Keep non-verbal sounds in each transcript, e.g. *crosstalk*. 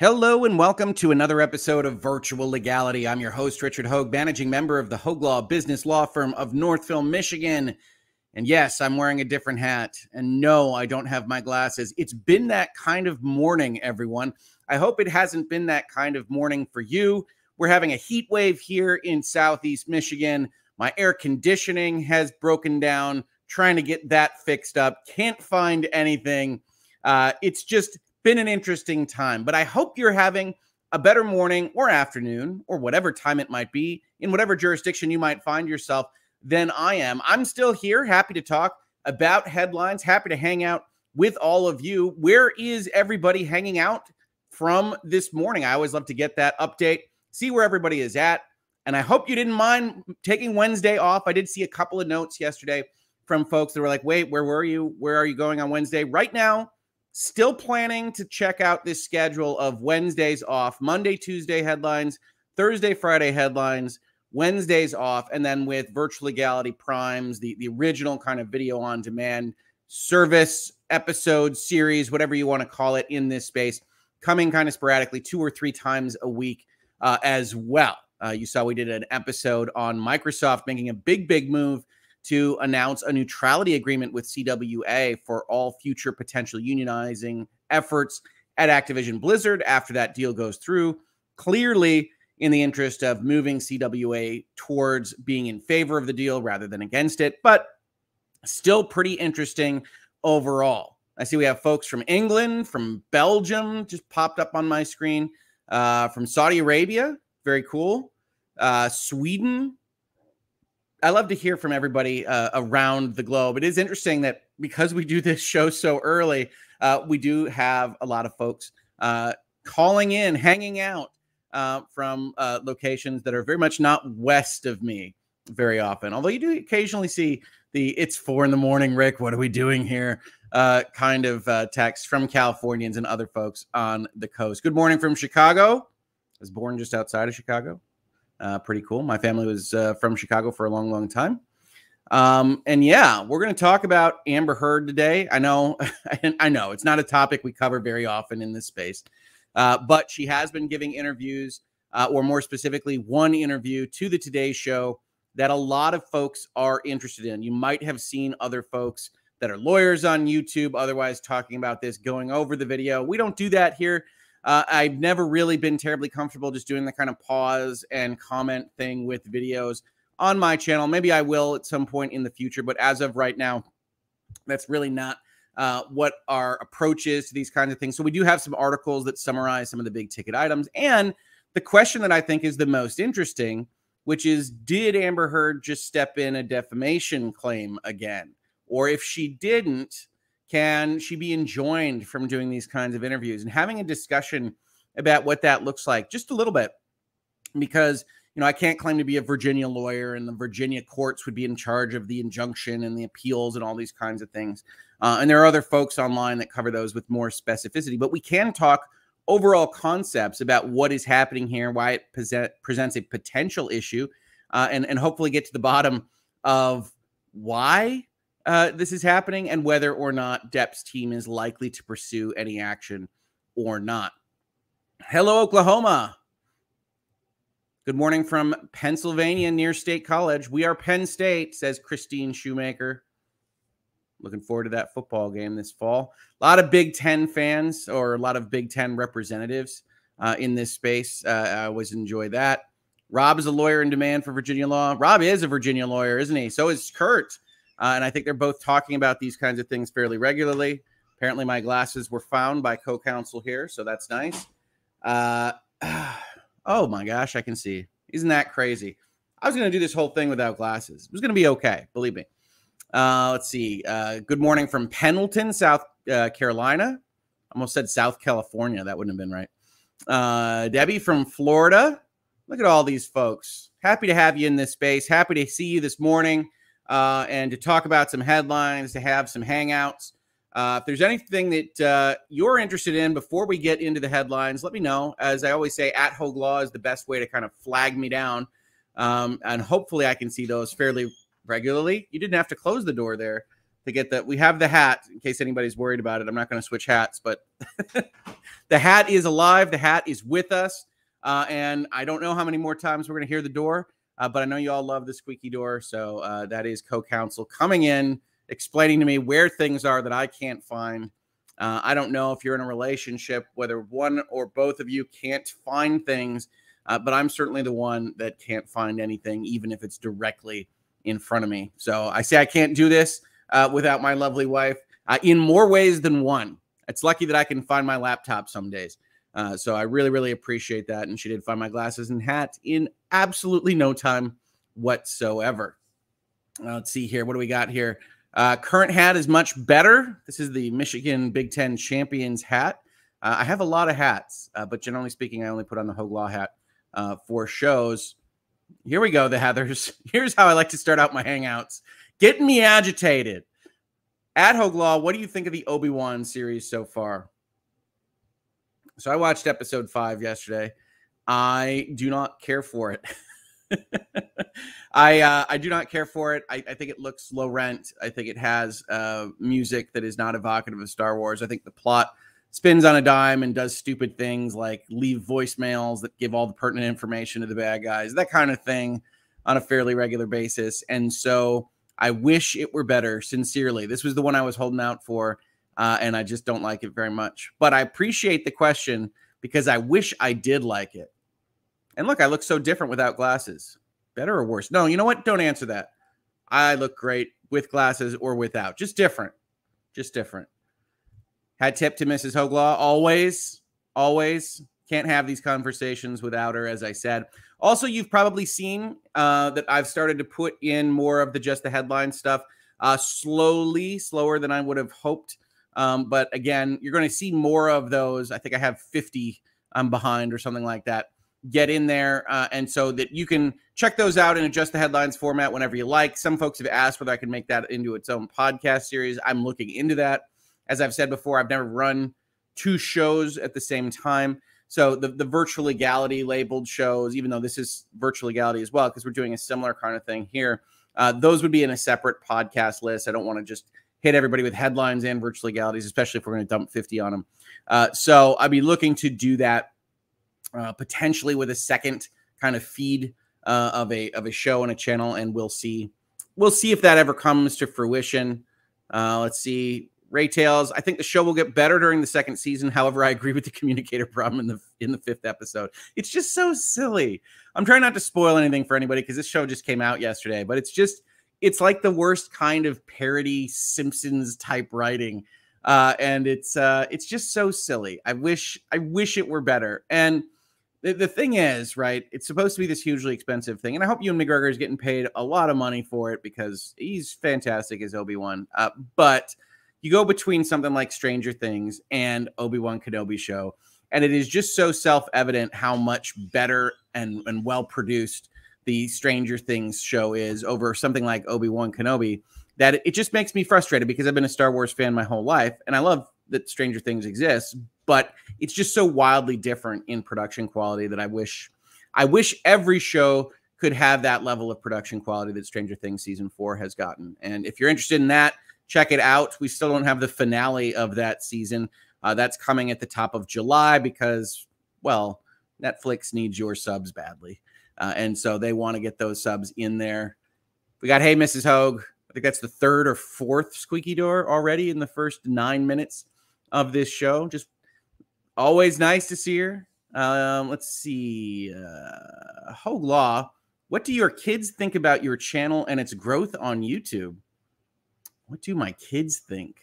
Hello and welcome to another episode of Virtual Legality. I'm your host, Richard Hoeg, managing member of the Hoeg Law Business Law Firm of Northville, Michigan. And yes, I'm wearing a different hat. And no, I don't have my glasses. It's been that kind of morning, everyone. I hope it hasn't been that kind of morning for you. We're having a heat wave here in Southeast Michigan. My air conditioning has broken down, trying to get that fixed up. Can't find anything. Uh, it's just been an interesting time, but I hope you're having a better morning or afternoon or whatever time it might be in whatever jurisdiction you might find yourself than I am. I'm still here, happy to talk about headlines, happy to hang out with all of you. Where is everybody hanging out from this morning? I always love to get that update, see where everybody is at. And I hope you didn't mind taking Wednesday off. I did see a couple of notes yesterday from folks that were like, wait, where were you? Where are you going on Wednesday? Right now, Still planning to check out this schedule of Wednesdays off, Monday, Tuesday headlines, Thursday, Friday headlines, Wednesdays off, and then with Virtual Legality Primes, the, the original kind of video on demand service episode series, whatever you want to call it in this space, coming kind of sporadically two or three times a week uh, as well. Uh, you saw we did an episode on Microsoft making a big, big move to announce a neutrality agreement with CWA for all future potential unionizing efforts at Activision Blizzard after that deal goes through. Clearly, in the interest of moving CWA towards being in favor of the deal rather than against it, but still pretty interesting overall. I see we have folks from England, from Belgium, just popped up on my screen, uh, from Saudi Arabia, very cool, uh, Sweden, I love to hear from everybody uh, around the globe. It is interesting that because we do this show so early, uh, we do have a lot of folks uh, calling in, hanging out uh, from uh, locations that are very much not west of me very often. Although you do occasionally see the "It's four in the morning, Rick. What are we doing here?" Uh, kind of text from Californians and other folks on the coast. Good morning from Chicago. I was born just outside of Chicago. Uh, pretty cool. My family was uh, from Chicago for a long, long time. Um, and yeah, we're going to talk about Amber Heard today. I know, *laughs* I know it's not a topic we cover very often in this space, uh, but she has been giving interviews, uh, or more specifically, one interview to the Today Show that a lot of folks are interested in. You might have seen other folks that are lawyers on YouTube, otherwise talking about this, going over the video. We don't do that here. Uh, I've never really been terribly comfortable just doing the kind of pause and comment thing with videos on my channel. Maybe I will at some point in the future, but as of right now, that's really not uh, what our approach is to these kinds of things. So we do have some articles that summarize some of the big ticket items. And the question that I think is the most interesting, which is Did Amber Heard just step in a defamation claim again? Or if she didn't, can she be enjoined from doing these kinds of interviews and having a discussion about what that looks like just a little bit? Because, you know, I can't claim to be a Virginia lawyer and the Virginia courts would be in charge of the injunction and the appeals and all these kinds of things. Uh, and there are other folks online that cover those with more specificity, but we can talk overall concepts about what is happening here, why it present, presents a potential issue, uh, and, and hopefully get to the bottom of why uh, this is happening and whether or not Depp's team is likely to pursue any action or not. Hello, Oklahoma. Good morning from Pennsylvania near State College. We are Penn State, says Christine Shoemaker. Looking forward to that football game this fall. A lot of Big Ten fans or a lot of Big Ten representatives uh, in this space. Uh, I always enjoy that. Rob is a lawyer in demand for Virginia law. Rob is a Virginia lawyer, isn't he? So is Kurt. Uh, and I think they're both talking about these kinds of things fairly regularly. Apparently, my glasses were found by co counsel here, so that's nice. Uh, *sighs* oh my gosh, I can see. Isn't that crazy? I was going to do this whole thing without glasses. It was going to be okay, believe me. Uh, let's see. Uh, good morning from Pendleton, South uh, Carolina. Almost said South California. That wouldn't have been right. Uh, Debbie from Florida. Look at all these folks. Happy to have you in this space. Happy to see you this morning uh, and to talk about some headlines, to have some hangouts. Uh, if there's anything that uh, you're interested in before we get into the headlines, let me know. As I always say, at Hoeg Law is the best way to kind of flag me down. Um, and hopefully I can see those fairly regularly. You didn't have to close the door there, to get that. We have the hat in case anybody's worried about it. I'm not going to switch hats, but *laughs* the hat is alive. The hat is with us. Uh, and I don't know how many more times we're going to hear the door, uh, but I know you all love the squeaky door. So uh, that is co counsel coming in, explaining to me where things are that I can't find. Uh, I don't know if you're in a relationship, whether one or both of you can't find things, uh, but I'm certainly the one that can't find anything, even if it's directly in front of me. So I say I can't do this uh, without my lovely wife in more ways than one. It's lucky that I can find my laptop some days. Uh, so I really, really appreciate that. And she did find my glasses and hat in absolutely no time whatsoever. Uh, let's see here. What do we got here? Uh, current hat is much better. This is the Michigan Big Ten Champions hat. Uh, I have a lot of hats, uh, but generally speaking, I only put on the Hoeg Law hat uh, for shows. Here we go, the Heathers. *laughs* Here's how I like to start out my hangouts. Getting me agitated. At Hoeg Law, what do you think of the Obi Wan series so far? So I watched episode five yesterday. I do not care for it. *laughs* I uh, I do not care for it. I, I, think it looks low rent. I think it has uh, music that is not evocative of Star Wars. I think the plot spins on a dime and does stupid things like leave voicemails that give all the pertinent information to the bad guys, that kind of thing on a fairly regular basis. And so I wish it were better, sincerely. This was the one I was holding out for uh, and I just don't like it very much. But I appreciate the question because I wish I did like it. And look, I look so different without glasses. Better or worse? No, you know what? Don't answer that. I look great with glasses or without. Just different. Just different. Had tip to Mrs. Hoglaw. Always, always can't have these conversations without her, as I said. Also, you've probably seen uh, that I've started to put in more of the just the headline stuff uh, slowly, slower than I would have hoped. Um, but again, you're going to see more of those. I think I have 50 I'm behind or something like that. Get in there, uh, and so that you can check those out and adjust the headlines format whenever you like. Some folks have asked whether I can make that into its own podcast series. I'm looking into that. As I've said before, I've never run two shows at the same time. So the, the virtual legality labeled shows, even though this is virtual legality as well, because we're doing a similar kind of thing here, uh, those would be in a separate podcast list. I don't want to just hit everybody with headlines and virtual legalities, especially if we're going to dump 50 on them. Uh, so I'd be looking to do that uh, potentially with a second kind of feed uh, of a of a show and a channel, and we'll see we'll see if that ever comes to fruition. Uh, let's see. Ray Tales. I think the show will get better during the second season. However, I agree with the *laughs* communicator problem in the in the fifth episode. It's just so silly. I'm trying not to spoil anything for anybody because this show just came out yesterday, but it's just it's like the worst kind of parody Simpsons type writing. Uh, and it's uh, it's just so silly. I wish I wish it were better. And the, the thing is, right? It's supposed to be this hugely expensive thing, and I hope Ewan McGregor is getting paid a lot of money for it because he's fantastic as Obi Wan. Uh, but you go between something like Stranger Things and Obi Wan Kenobi show, and it is just so self evident how much better and and well produced the Stranger Things show is over something like Obi Wan Kenobi, that it just makes me frustrated because I've been a Star Wars fan my whole life, and I love that Stranger Things exists, but it's just so wildly different in production quality that I wish, I wish every show could have that level of production quality that Stranger Things season four has gotten. And if you're interested in that, check it out. We still don't have the finale of that season. Uh, that's coming at the top of July because, well, Netflix needs your subs badly. Uh, and so they want to get those subs in there. We got Hey Mrs. Hoeg. I think that's the third or fourth squeaky door already in the first nine minutes of this show. Just always nice to see her. Um, let's see. Uh, Hoeg Law. What do your kids think about your channel and its growth on YouTube? What do my kids think?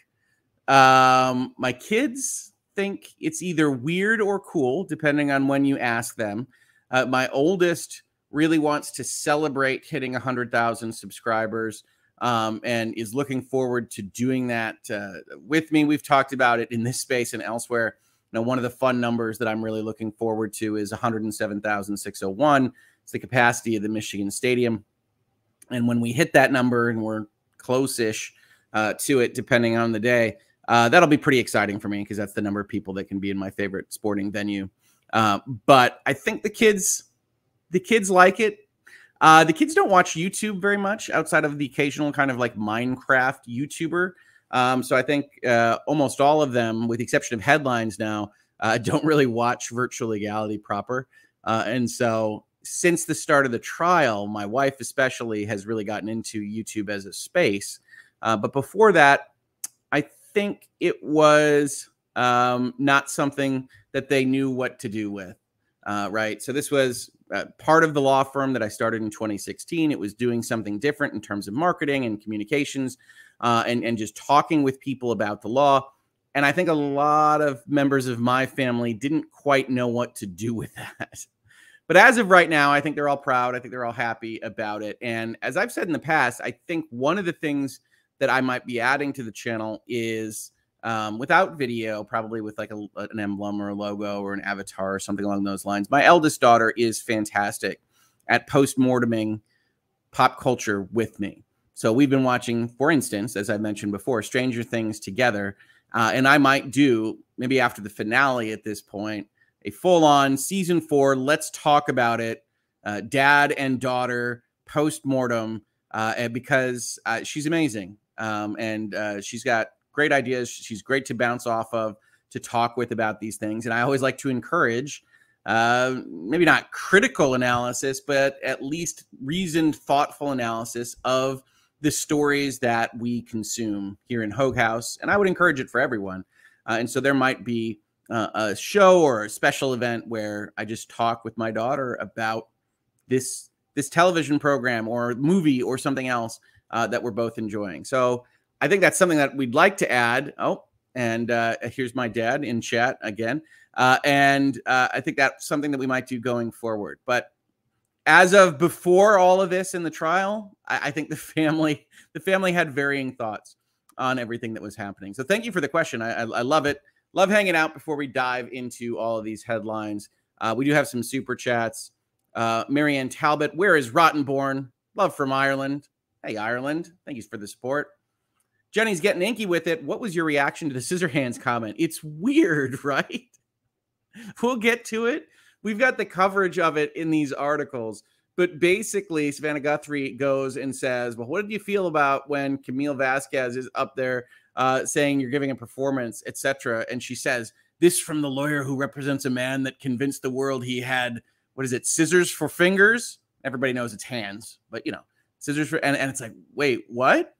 Um, my kids think it's either weird or cool, depending on when you ask them. Uh, my oldest really wants to celebrate hitting 100,000 subscribers um, and is looking forward to doing that uh, with me. We've talked about it in this space and elsewhere. Now, one of the fun numbers that I'm really looking forward to is 107,601. It's the capacity of the Michigan Stadium. And when we hit that number and we're close-ish uh, to it, depending on the day, uh, that'll be pretty exciting for me because that's the number of people that can be in my favorite sporting venue uh, but I think the kids, the kids like it. Uh, the kids don't watch YouTube very much outside of the occasional kind of like Minecraft YouTuber. Um, so I think uh, almost all of them, with the exception of headlines now, uh, *laughs* don't really watch virtual legality proper. Uh, and so since the start of the trial, my wife especially has really gotten into YouTube as a space. Uh, but before that, I think it was um, not something that they knew what to do with. Uh, right. So this was uh, part of the law firm that I started in 2016. It was doing something different in terms of marketing and communications uh, and, and just talking with people about the law. And I think a lot of members of my family didn't quite know what to do *laughs* with that. But as of right now, I think they're all proud. I think they're all happy about it. And as I've said in the past, I think one of the things that I might be adding to the channel is um, without video, probably with like a, an emblem or a logo or an avatar or something along those lines. My eldest daughter is fantastic at post-morteming pop culture with me. So we've been watching, for instance, as I mentioned before, Stranger Things together. Uh, and I might do maybe after the finale at this point a full on season four. Let's talk about it. Uh, dad and daughter post mortem uh, because uh, she's amazing um, and uh, she's got great ideas. She's great to bounce off of, to talk with about these things. And I always like to encourage, uh, maybe not critical analysis, but at least reasoned, thoughtful analysis of the stories that we consume here in Hoeg House. And I would encourage it for everyone. Uh, and so there might be uh, a show or a special event where I just talk with my daughter about this this television program or movie or something else uh, that we're both enjoying. So I think that's something that we'd like to add. Oh, and uh, here's my dad in chat again. Uh, and uh, I think that's something that we might do going forward. But as of before all of this in the trial, I, I think the family the family had varying thoughts on everything that was happening. So thank you for the question. I, I, I love it. Love hanging out before we dive into all of these headlines. Uh, we do have some super chats. Uh, Marianne Talbot, where is Rottenborn? Love from Ireland. Hey, Ireland. Thank you for the support. Jenny's getting inky with it. What was your reaction to the scissor hands comment? It's weird, *laughs* right? we'll get to it. We've got the coverage of it in these articles. But basically, Savannah Guthrie goes and says, Well, what did you feel about when Camille Vasquez is up there uh, saying you're giving a performance, etc.? And she says, This from the lawyer who represents a man that convinced the world he had, what is it, scissors for fingers? Everybody knows it's hands, but you know, scissors for and, and it's like wait what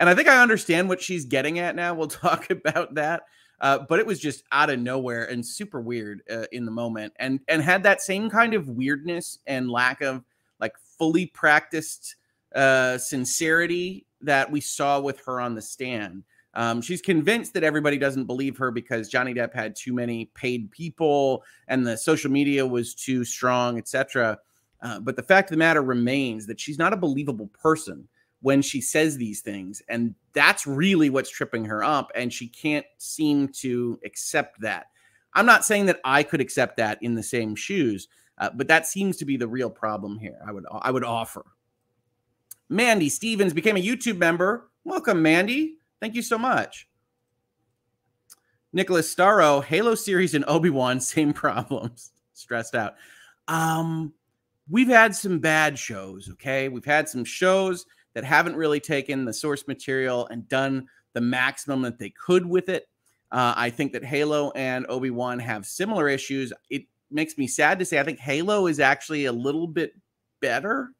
and i think i understand what she's getting at now we'll *laughs* talk about that uh, but it was just out of nowhere and super weird uh, in the moment and and had that same kind of weirdness and lack of like fully practiced uh, sincerity that we saw with her on the stand um, she's convinced that everybody doesn't believe her because Johnny Depp had too many paid people and the social media was too strong, etc. Uh, but the fact of the matter remains that she's not a believable person when she says these things. And that's really what's tripping her up. And she can't seem to accept that. I'm not saying that I could accept that in the same shoes, uh, but that seems to be the real problem here. I would I would offer. Mandy Stevens became a YouTube member. Welcome, Mandy. Thank you so much. Nicholas Starro, Halo series and Obi-Wan, *laughs* same problems. Stressed out. Um, we've had some bad shows, okay? We've had some shows that haven't really taken the source material and done the maximum that they could with it. Uh, I think that Halo and Obi Wan have similar issues. It makes me sad to say I think Halo is actually a little bit better.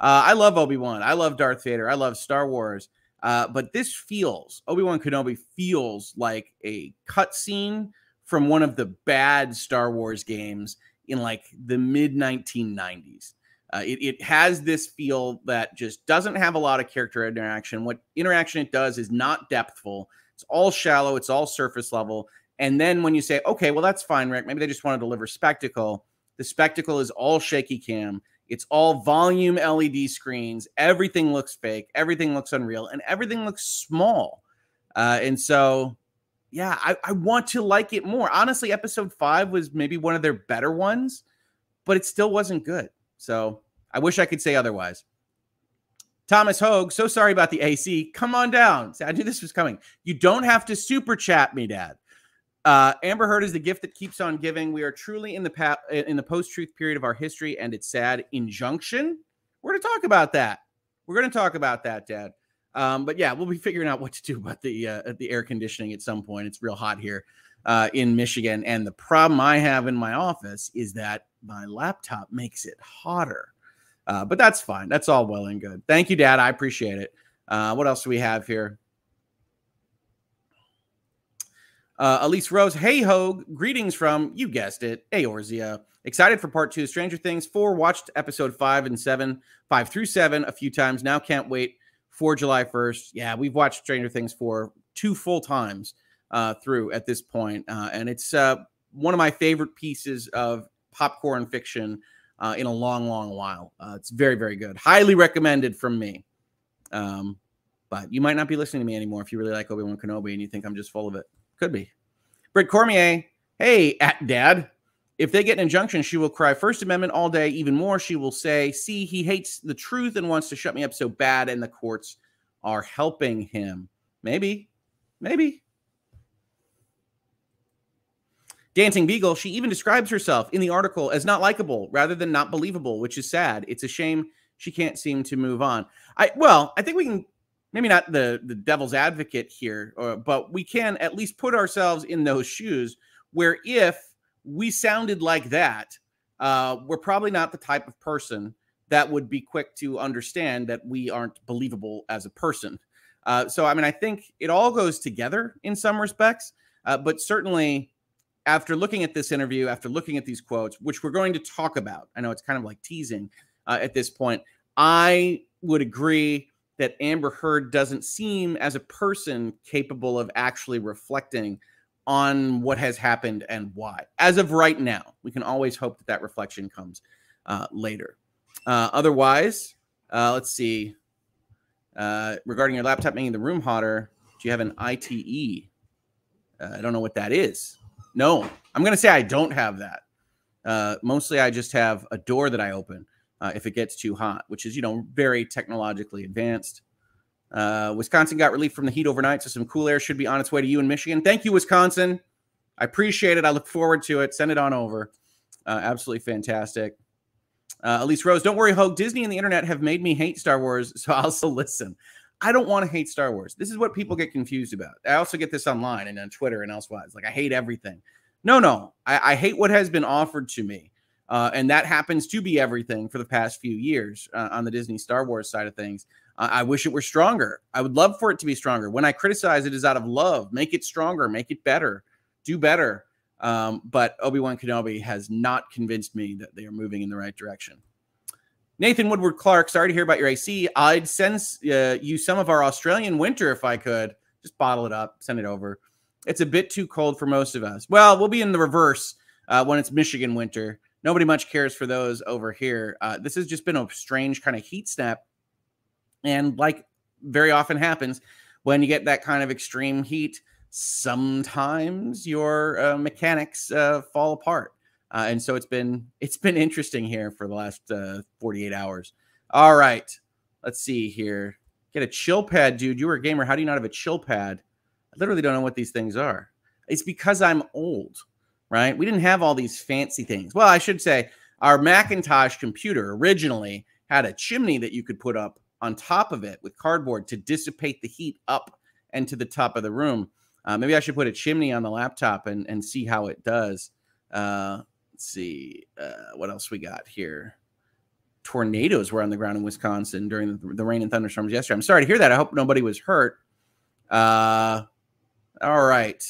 Uh, I love Obi Wan. I love Darth Vader. I love Star Wars. Uh, but this feels Obi Wan Kenobi feels like a cutscene from one of the bad Star Wars games in like the mid 1990s. Uh, it, it has this feel that just doesn't have a lot of character interaction. What interaction it does is not depthful. It's all shallow. It's all surface level. And then when you say, okay, well, that's fine, Rick. Maybe they just want to deliver spectacle. The spectacle is all shaky cam. It's all volume LED screens. Everything looks fake. Everything looks unreal, and everything looks small. Uh, and so yeah, I, I want to like it more. Honestly, episode five was maybe one of their better ones, but it still wasn't good. So I wish I could say otherwise. Thomas Hoeg, so sorry about the AC. Come on down. I knew this was coming. You don't have to super chat me, Dad. Uh, Amber Heard is the gift that keeps on giving. We are truly in the pa- in the post truth period of our history, and it's sad. Injunction. We're going to talk about that. We're going to talk about that, Dad. Um, but yeah, we'll be figuring out what to do about the uh, the air conditioning at some point. It's real hot here uh, in Michigan, and the problem I have in my office is that my laptop makes it hotter. Uh, but that's fine. That's all well and good. Thank you, Dad. I appreciate it. Uh, what else do we have here? Uh, Elise Rose, hey Hoeg, greetings from you guessed it, Eorzea. Excited for part two of Stranger Things. Four watched episode five and seven, five through seven a few times. Now can't wait for July 1st. Yeah, we've watched Stranger Things for two full times uh, through at this point. Uh, and it's uh, one of my favorite pieces of popcorn fiction uh, in a long, long while. Uh, it's very, very good. Highly recommended from me. Um, but you might not be listening to me anymore if you really like Obi Wan Kenobi and you think I'm just full of it. Could be. Britt Cormier, hey, at dad. If they get an injunction, she will cry First Amendment all day. Even more, she will say, See, he hates the truth and wants to shut me up so bad, and the courts are helping him. Maybe, maybe. Dancing Beagle, she even describes herself in the article as not likable rather than not believable, which is sad. It's a shame she can't seem to move on. I well, I think we can maybe not the the devil's advocate here, uh, but we can at least put ourselves in those shoes where if we sounded like that, uh, we're probably not the type of person that would be quick to understand that we aren't believable as a person. Uh, so, I mean, I think it all goes together in some respects, uh, but certainly after looking at this interview, after looking at these quotes, which we're going to talk about, I know it's kind of like teasing uh, at this point. I would agree that Amber Heard doesn't seem as a person capable of actually reflecting on what has happened and why. As of right now, we can always hope that that reflection comes uh, later. Uh, otherwise, uh, let's see. Uh, regarding your laptop making the room hotter, do you have an ITE? Uh, I don't know what that is. No, I'm going to say I don't have that. Uh, mostly, I just have a door that I open if it gets too hot, which is, you know, very technologically advanced. Uh, Wisconsin got relief from the heat overnight, so some cool air should be on its way to you in Michigan. Thank you, Wisconsin. I appreciate it. I look forward to it. Send it on over. Uh, absolutely fantastic. Uh, Elise Rose, don't worry, Hoeg. Disney and the internet have made me hate Star Wars, *laughs* so I'll still listen. I don't want to hate Star Wars. This is what people get confused about. I also get this online and on Twitter and elsewise. Like, I hate everything. No, no. I, I hate what has been offered to me. Uh, and that happens to be everything for the past few years uh, on the Disney Star Wars side of things. I wish it were stronger. I would love for it to be stronger. When I criticize it is out of love. Make it stronger, make it better, do better. Um, but Obi Wan Kenobi has not convinced me that they are moving in the right direction. Nathan Woodward Clark, sorry to hear about your AC. I'd send uh, you some of our Australian winter if I could. Just bottle it up, send it over. It's a bit too cold for most of us. Well, we'll be in the reverse uh, when it's Michigan winter. Nobody much cares for those over here. Uh, this has just been a strange kind of heat snap and like very often happens when you get that kind of extreme heat, sometimes your uh, mechanics uh, fall apart. Uh, and so it's been *laughs* it's been interesting here for the last uh, 48 hours. All right, let's see here. Get a chill pad, dude. You were a gamer. How do you not have a chill pad? I literally don't know what these things are. It's because I'm old, right? We didn't have all these fancy things. Well, I should say our Macintosh computer originally had a chimney that you could put up on top of it with cardboard to dissipate the heat up and to the top of the room. Uh, maybe I should put a chimney on the laptop and, and see how it does. Uh, let's see uh, what else we got here. Tornadoes were on the ground in Wisconsin during the, the, rain and thunderstorms yesterday. I'm sorry to hear that. I hope nobody was hurt. Uh, all right.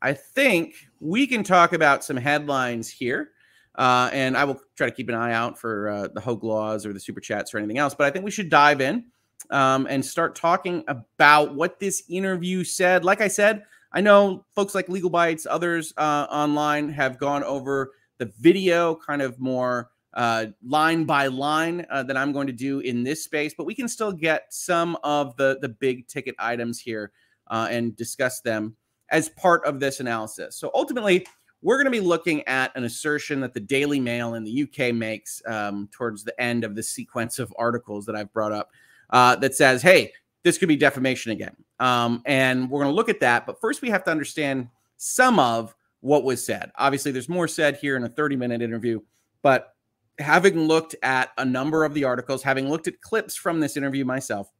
I think we can talk about some headlines here. Uh, and I will try to keep an eye out for uh, the Hoeg Laws or the Super Chats or anything else. But I think we should dive in um, and start talking about what this interview said. Like I said, I know folks like Legal Bites, others uh, online have gone over the video kind of more uh, line by line uh, that I'm going to do in this space, but we can still get some of the, the big ticket items here uh, and discuss them as part of this analysis. So ultimately, we're going to be looking at an assertion that the Daily Mail in the UK makes um, towards the end of the sequence of articles that I've brought up uh, that says, hey, this could be defamation again. Um, and we're going to look at that. But first, we have to understand some of what was said. Obviously, there's more said here in a 30 minute interview, but having looked at a number of the articles, having looked at clips from this interview myself,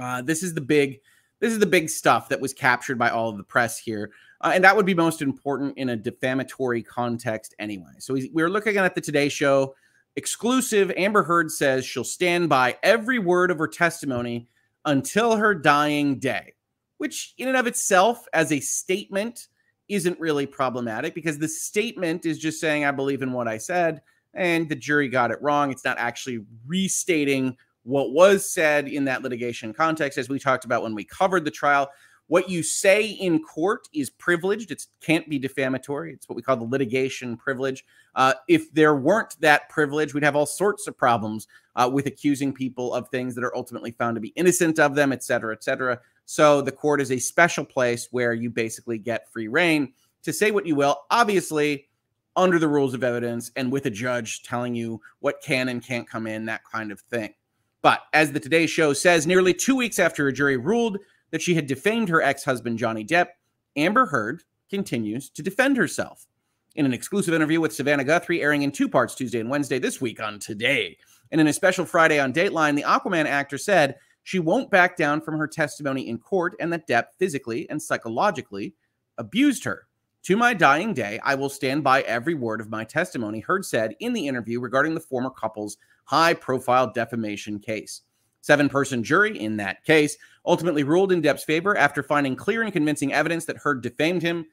uh, this is the big this is the big stuff that was captured by all of the press here. Uh, and that would be most important in a defamatory context anyway. So we we're looking at the Today Show exclusive. Amber Heard says she'll stand by every word of her testimony until her dying day, which in and of itself, as a statement, isn't really problematic because the statement is just saying, I believe in what I said, and the jury got it wrong. It's not actually restating what was said in that litigation context, as we talked about when we covered the trial. What you say in court is privileged. It can't be defamatory. It's what we call the litigation privilege. Uh, if there weren't that privilege, we'd have all sorts of problems uh, with accusing people of things that are ultimately found to be innocent of them, et cetera, et cetera. So the court is a special place where you basically get free reign to say what you will. Obviously, under the rules of evidence and with a judge telling you what can and can't come in, that kind of thing. But as the Today Show says, nearly two weeks after a jury ruled that she had defamed her ex husband, Johnny Depp, Amber Heard continues to defend herself. In an exclusive interview with Savannah Guthrie, airing in two parts Tuesday and Wednesday this week on Today, and in a special Friday on Dateline, the Aquaman actor said she won't back down from her testimony in court and that Depp physically and psychologically abused her. To my dying day, I will stand by every word of my testimony, Heard said in the interview regarding the former couple's high profile defamation case. Seven person jury in that case ultimately ruled in Depp's favor after finding clear and convincing evidence that Heard defamed him.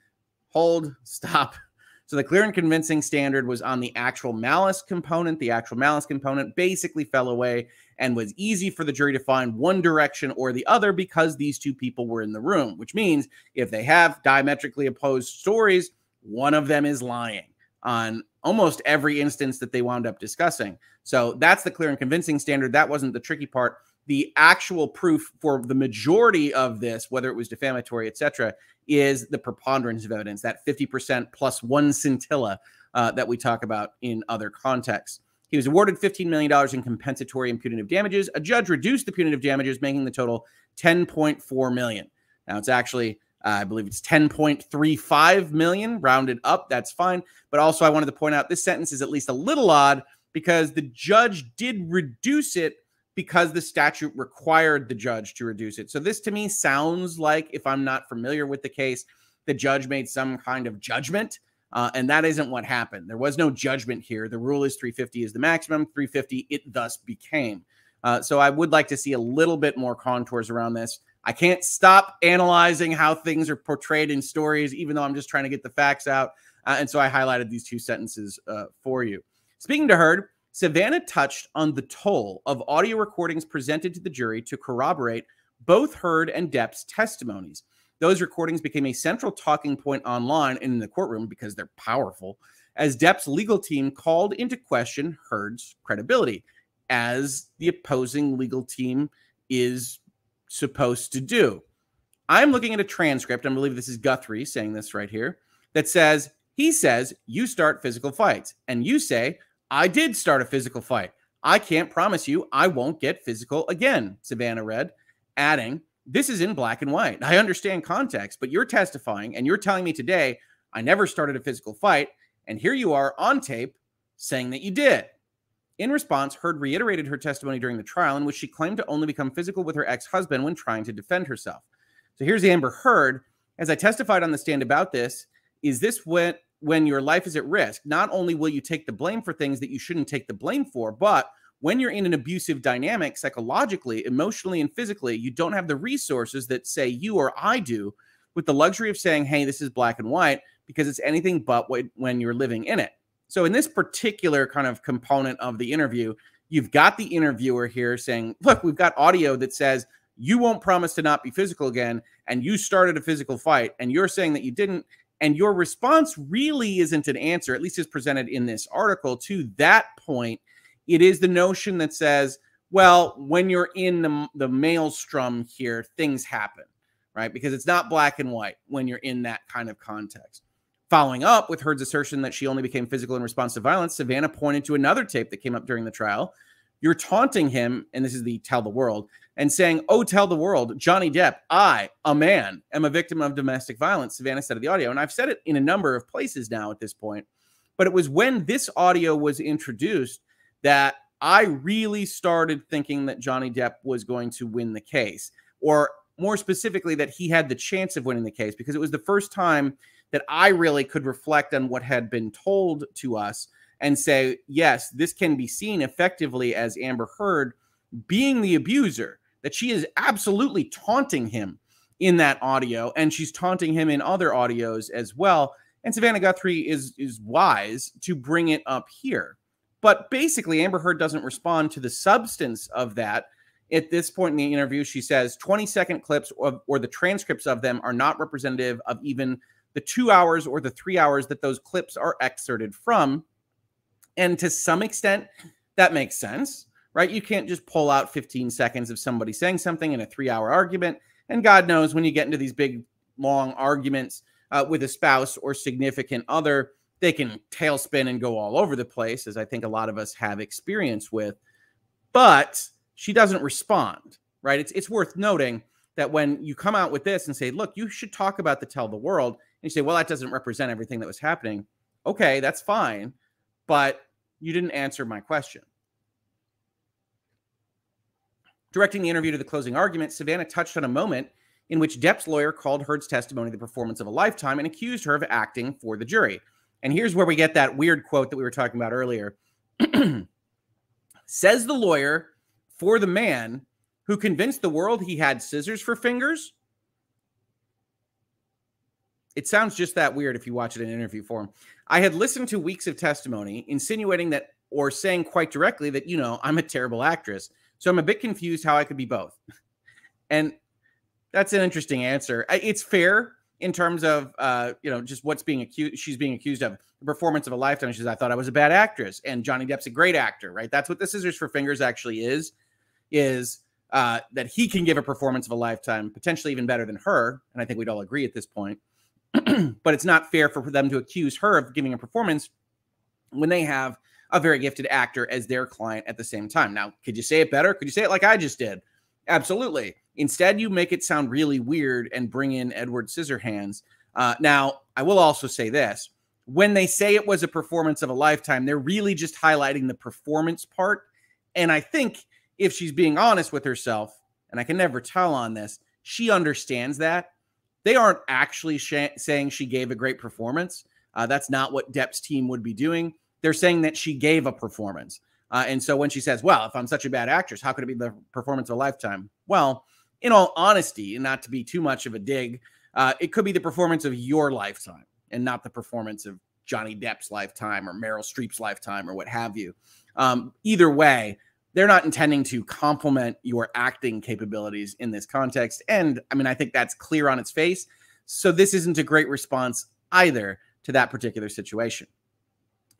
Hold, stop. So the clear and convincing standard was on the actual malice component. The actual malice component basically fell away and was easy for the jury to find one direction or the other because these two people were in the room, which means if they have diametrically opposed stories, one of them is lying on almost every instance that they wound up discussing. So that's the clear and convincing standard. That wasn't the tricky part. The actual proof for the majority of this, whether it was defamatory, etc., is the preponderance of evidence, that 50% plus one scintilla uh, that we talk about in other contexts. He was awarded $15 million in compensatory and punitive damages. A judge reduced the punitive damages, making the total 10.4 million. Now it's actually uh, I believe it's 10.35 million rounded up. That's fine. But also, I wanted to point out this sentence is at least a little odd because the judge did reduce it because the statute required the judge to reduce it. So, this to me sounds like, if I'm not familiar with the case, the judge made some kind of judgment. Uh, and that isn't what happened. There was no judgment here. The rule is 350 is the maximum, 350 it thus became. Uh, so I would like to see a little bit more contours around this. I can't stop analyzing how things are portrayed in stories, even though I'm just trying to get the facts out. Uh, and so I highlighted these two sentences uh, for you. Speaking to Heard, Savannah touched on the toll of audio recordings presented to the jury to corroborate both Heard and Depp's testimonies. Those recordings became a central talking point online and in the courtroom because they're powerful, as Depp's legal team called into question Heard's credibility, as the opposing legal team is supposed to do. I'm looking at a transcript, I believe this is Guthrie saying this right here, that says, he says, you start physical fights. And you say, I did start a physical fight. I can't promise you I won't get physical again, Savannah read, adding, this is in black and white. I understand context, but you're testifying and you're telling me today I never started a physical fight. And here you are on tape saying that you did. In response, Heard reiterated her testimony during the trial, in which she claimed to only become physical with her ex husband when trying to defend herself. So here's Amber Heard. As I testified on the stand about this, is this when, when your life is at risk? Not only will you take the blame for things that you shouldn't take the blame for, but when you're in an abusive dynamic, psychologically, emotionally, and physically, you don't have the resources that, say, you or I do with the luxury of saying, hey, this is black and white, because it's anything but when you're living in it. So in this particular kind of component of the interview, you've got the interviewer here saying, "Look, we've got audio that says you won't promise to not be physical again and you started a physical fight and you're saying that you didn't and your response really isn't an answer, at least as presented in this article to that point. It is the notion that says, well, when you're in the, the maelstrom here, things happen, right? Because it's not black and white when you're in that kind of context. Following up with Heard's assertion that she only became physical in response to violence, Savannah pointed to another tape that came up during the trial. You're taunting him, and this is the tell the world, and saying, Oh, tell the world, Johnny Depp, I, a man, am a victim of domestic violence, Savannah said of the audio. And I've said it in a number of places now at this point. But it was when this audio was introduced that I really started thinking that Johnny Depp was going to win the case, or more specifically, that he had the chance of winning the case, because it was the first time that I really could reflect on what had been told to us and say, yes, this can be seen effectively as Amber Heard being the abuser, that she is absolutely taunting him in that audio, and she's taunting him in other audios as well. And Savannah Guthrie is is wise to bring it up here. But basically, Amber Heard doesn't respond to the substance of that. At this point in the interview, she says 20 second clips or, or the transcripts of them are not representative of even the two hours or the three hours that those clips are excerpted from. And to some extent, that makes sense, right? You can't just pull out 15 seconds of somebody saying something in a three hour argument. And God knows when you get into these big, long arguments uh, with a spouse or significant other, they can tailspin and go all over the place, as I think a lot of us have experience with. But she doesn't respond, right? It's it's worth noting that when you come out with this and say, "Look, you should talk about the tell the world," and you say, "Well, that doesn't represent everything that was happening." Okay, that's fine, but you didn't answer my question. Directing the interview to the closing argument, Savannah touched on a moment in which Depp's lawyer called Heard's testimony the performance of a lifetime and accused her of acting for the jury. And here's where we get that weird quote that we were talking about earlier. *clears throat* Says the lawyer for the man who convinced the world he had scissors for fingers. It sounds just that weird if you watch it in interview form. I had listened to weeks of testimony insinuating that or saying quite directly that, you know, I'm a terrible actress. So I'm a bit confused how I could be both. *laughs* and that's an interesting answer. It's fair in terms of uh, you know just what's being accused she's being accused of the performance of a lifetime she says i thought i was a bad actress and johnny depp's a great actor right that's what the scissors for fingers actually is is uh, that he can give a performance of a lifetime potentially even better than her and i think we'd all agree at this point *clears throat* but it's not fair for them to accuse her of giving a performance when they have a very gifted actor as their client at the same time now could you say it better could you say it like i just did absolutely Instead, you make it sound really weird and bring in Edward Scissorhands. Uh, now, I will also say this when they say it was a performance of a lifetime, they're really just highlighting the performance part. And I think if she's being honest with herself, and I can never tell on this, she understands that. They aren't actually sh- saying she gave a great performance. Uh, that's not what Depp's team would be doing. They're saying that she gave a performance. Uh, and so when she says, Well, if I'm such a bad actress, how could it be the performance of a lifetime? Well, in all honesty, and not to be too much of a dig, uh, it could be the performance of your lifetime and not the performance of Johnny Depp's lifetime or Meryl Streep's lifetime or what have you. Um, either way, they're not intending to compliment your acting capabilities in this context. And I mean, I think that's clear on its face. So this isn't a great response either to that particular situation.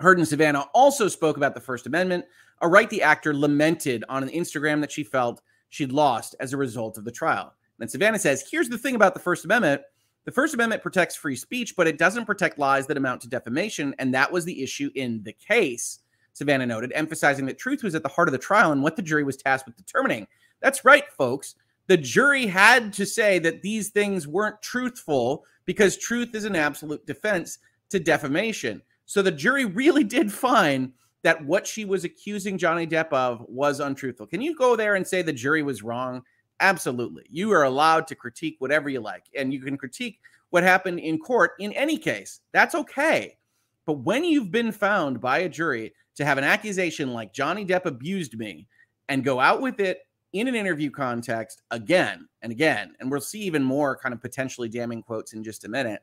Heard and Savannah also spoke about the First Amendment, a right the actor lamented on an Instagram that she felt she'd lost as a result of the trial. And Savannah says, here's the thing about the First Amendment. The First Amendment protects free speech, but it doesn't protect lies that amount to defamation. And that was the issue in the case, Savannah noted, emphasizing that truth was at the heart of the trial and what the jury was tasked with determining. That's right, folks. The jury had to say that these things weren't truthful because truth is an absolute defense to defamation. So the jury really did find that what she was accusing Johnny Depp of was untruthful. Can you go there and say the jury was wrong? Absolutely. You are allowed to critique whatever you like, and you can critique what happened in court in any case. That's okay. But when you've been found by a jury to have an accusation like Johnny Depp abused me and go out with it in an interview context again and again, and we'll see even more kind of potentially damning quotes in just a minute,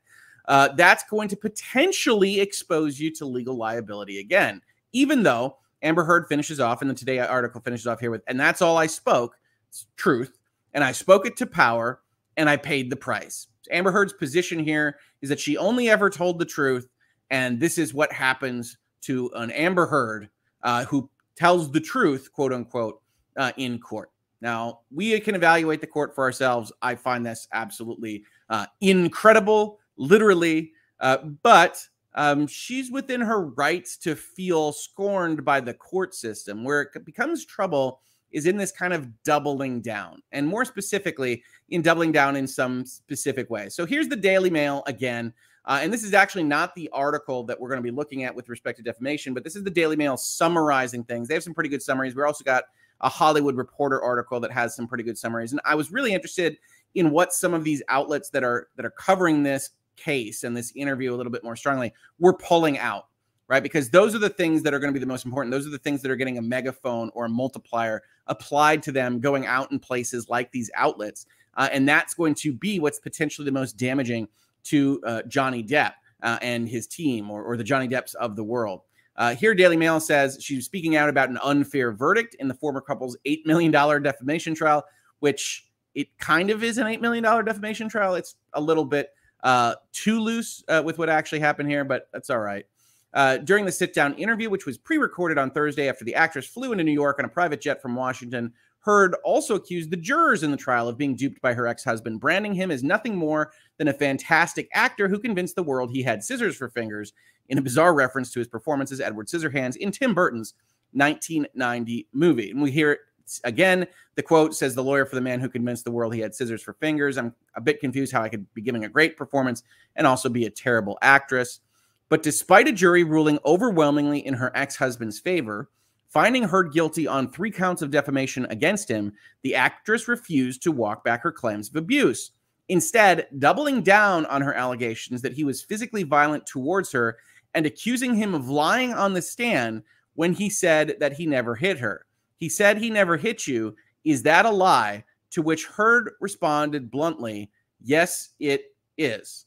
uh, that's going to potentially expose you to legal liability again even though Amber Heard finishes off, and the Today article finishes off here with, and that's all I spoke, truth, and I spoke it to power, and I paid the price. Amber Heard's position here is that she only ever told the truth, and this is what happens to an Amber Heard uh, who tells the truth, quote unquote, uh, in court. Now, we can evaluate the court for ourselves. I find this absolutely uh, incredible, literally, uh, but um, she's within her rights to feel scorned by the court system. Where it becomes trouble is in this kind of doubling down, and more specifically, in doubling down in some specific way. So here's the Daily Mail again. Uh, and this is actually not the article that we're going to be looking at with respect to defamation, but this is the Daily Mail summarizing things. They have some pretty good summaries. We also got a Hollywood Reporter article that has some pretty good summaries. And I was really interested in what some of these outlets that are that are covering this case and this interview a little bit more strongly we're pulling out, right? Because those are the things that are going to be the most important. Those are the things that are getting a megaphone or a multiplier applied to them going out in places like these outlets. Uh, and that's going to be what's potentially the most damaging to uh, Johnny Depp uh, and his team or, or the Johnny Depps of the world. Uh, here, Daily Mail says she's speaking out about an unfair verdict in the former couple's $8 million defamation trial, which it kind of is an $8 million defamation trial. It's a little bit uh, too loose uh, with what actually happened here, but that's all right. Uh, during the sit down interview, which was pre recorded on Thursday after the actress flew into New York on a private jet from Washington, Heard also accused the jurors in the trial of being duped by her ex husband, branding him as nothing more than a fantastic actor who convinced the world he had scissors for fingers in a bizarre reference to his performance as Edward Scissorhands in Tim Burton's 1990 movie. And we hear it again. The quote says, The lawyer for the man who convinced the world he had scissors for fingers. I'm a bit confused how I could be giving a great performance and also be a terrible actress. But despite a jury ruling overwhelmingly in her ex husband's favor, Finding Heard guilty on three counts of defamation against him, the actress refused to walk back her claims of abuse. Instead, doubling down on her allegations that he was physically violent towards her and accusing him of lying on the stand when he said that he never hit her. He said he never hit you. Is that a lie? To which Heard responded bluntly, Yes, it is.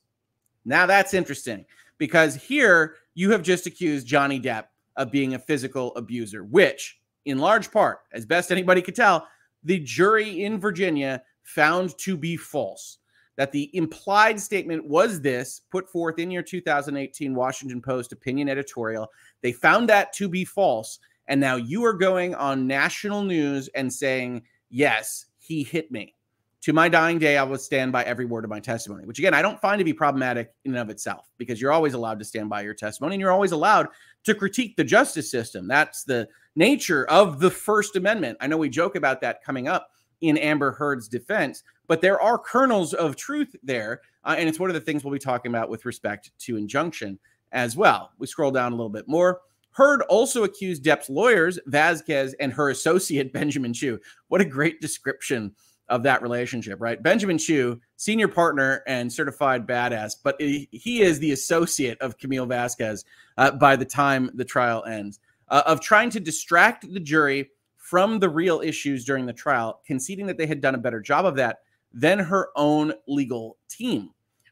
Now that's interesting because here you have just accused Johnny Depp of being a physical abuser, which, in large part, as best anybody could tell, the jury in Virginia found to be false. That the implied statement was this put forth in your 2018 Washington Post opinion editorial. They found that to be false. And now you are going on national news and saying, yes, he hit me. To my dying day, I will stand by every word of my testimony, which again, I don't find to be problematic in and of itself because you're always allowed to stand by your testimony and you're always allowed to critique the justice system. That's the nature of the First Amendment. I know we joke about that coming up in Amber Heard's defense, but there are kernels of truth there. Uh, and it's one of the things we'll be talking about with respect to injunction as well. We scroll down a little bit more. Heard also accused Depp's lawyers, Vasquez, and her associate, *laughs* Benjamin Chew. What a great description of that relationship, right? Benjamin Chew, senior partner and certified badass, but he is the associate of Camille Vasquez uh, by the time the trial ends, uh, of trying to distract the jury from the real issues during the trial, conceding that they had done a better job of that than her own legal team.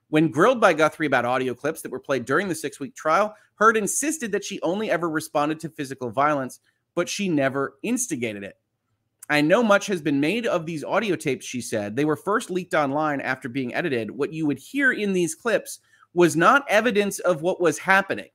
When grilled by Guthrie about audio clips that were played during the six week trial, Heard insisted that she only ever responded to physical violence, but she never instigated it. I know much has been made of these audio tapes, she said. They were first leaked online after being edited. What you would hear in these clips was not evidence of what was happening,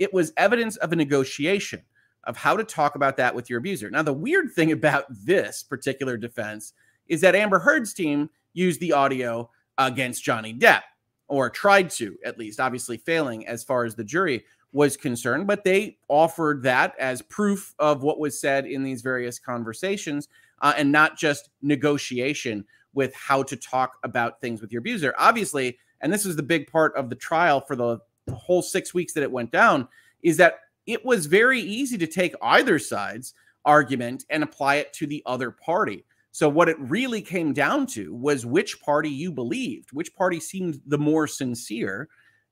it was evidence of a negotiation of how to talk about that with your abuser. Now, the weird thing about this particular defense is that Amber Heard's team used the audio against Johnny Depp, or tried to, at least, obviously failing as far as the jury was concerned, but they offered that as proof of what was said in these various conversations uh, and not just negotiation with how to talk about things with your abuser. Obviously, and this was the big part of the trial for the, the whole six weeks that it went down, is that it was very easy to take either side's argument and apply it to the other party. So, what it really came down to was which party you believed, which party seemed the more sincere.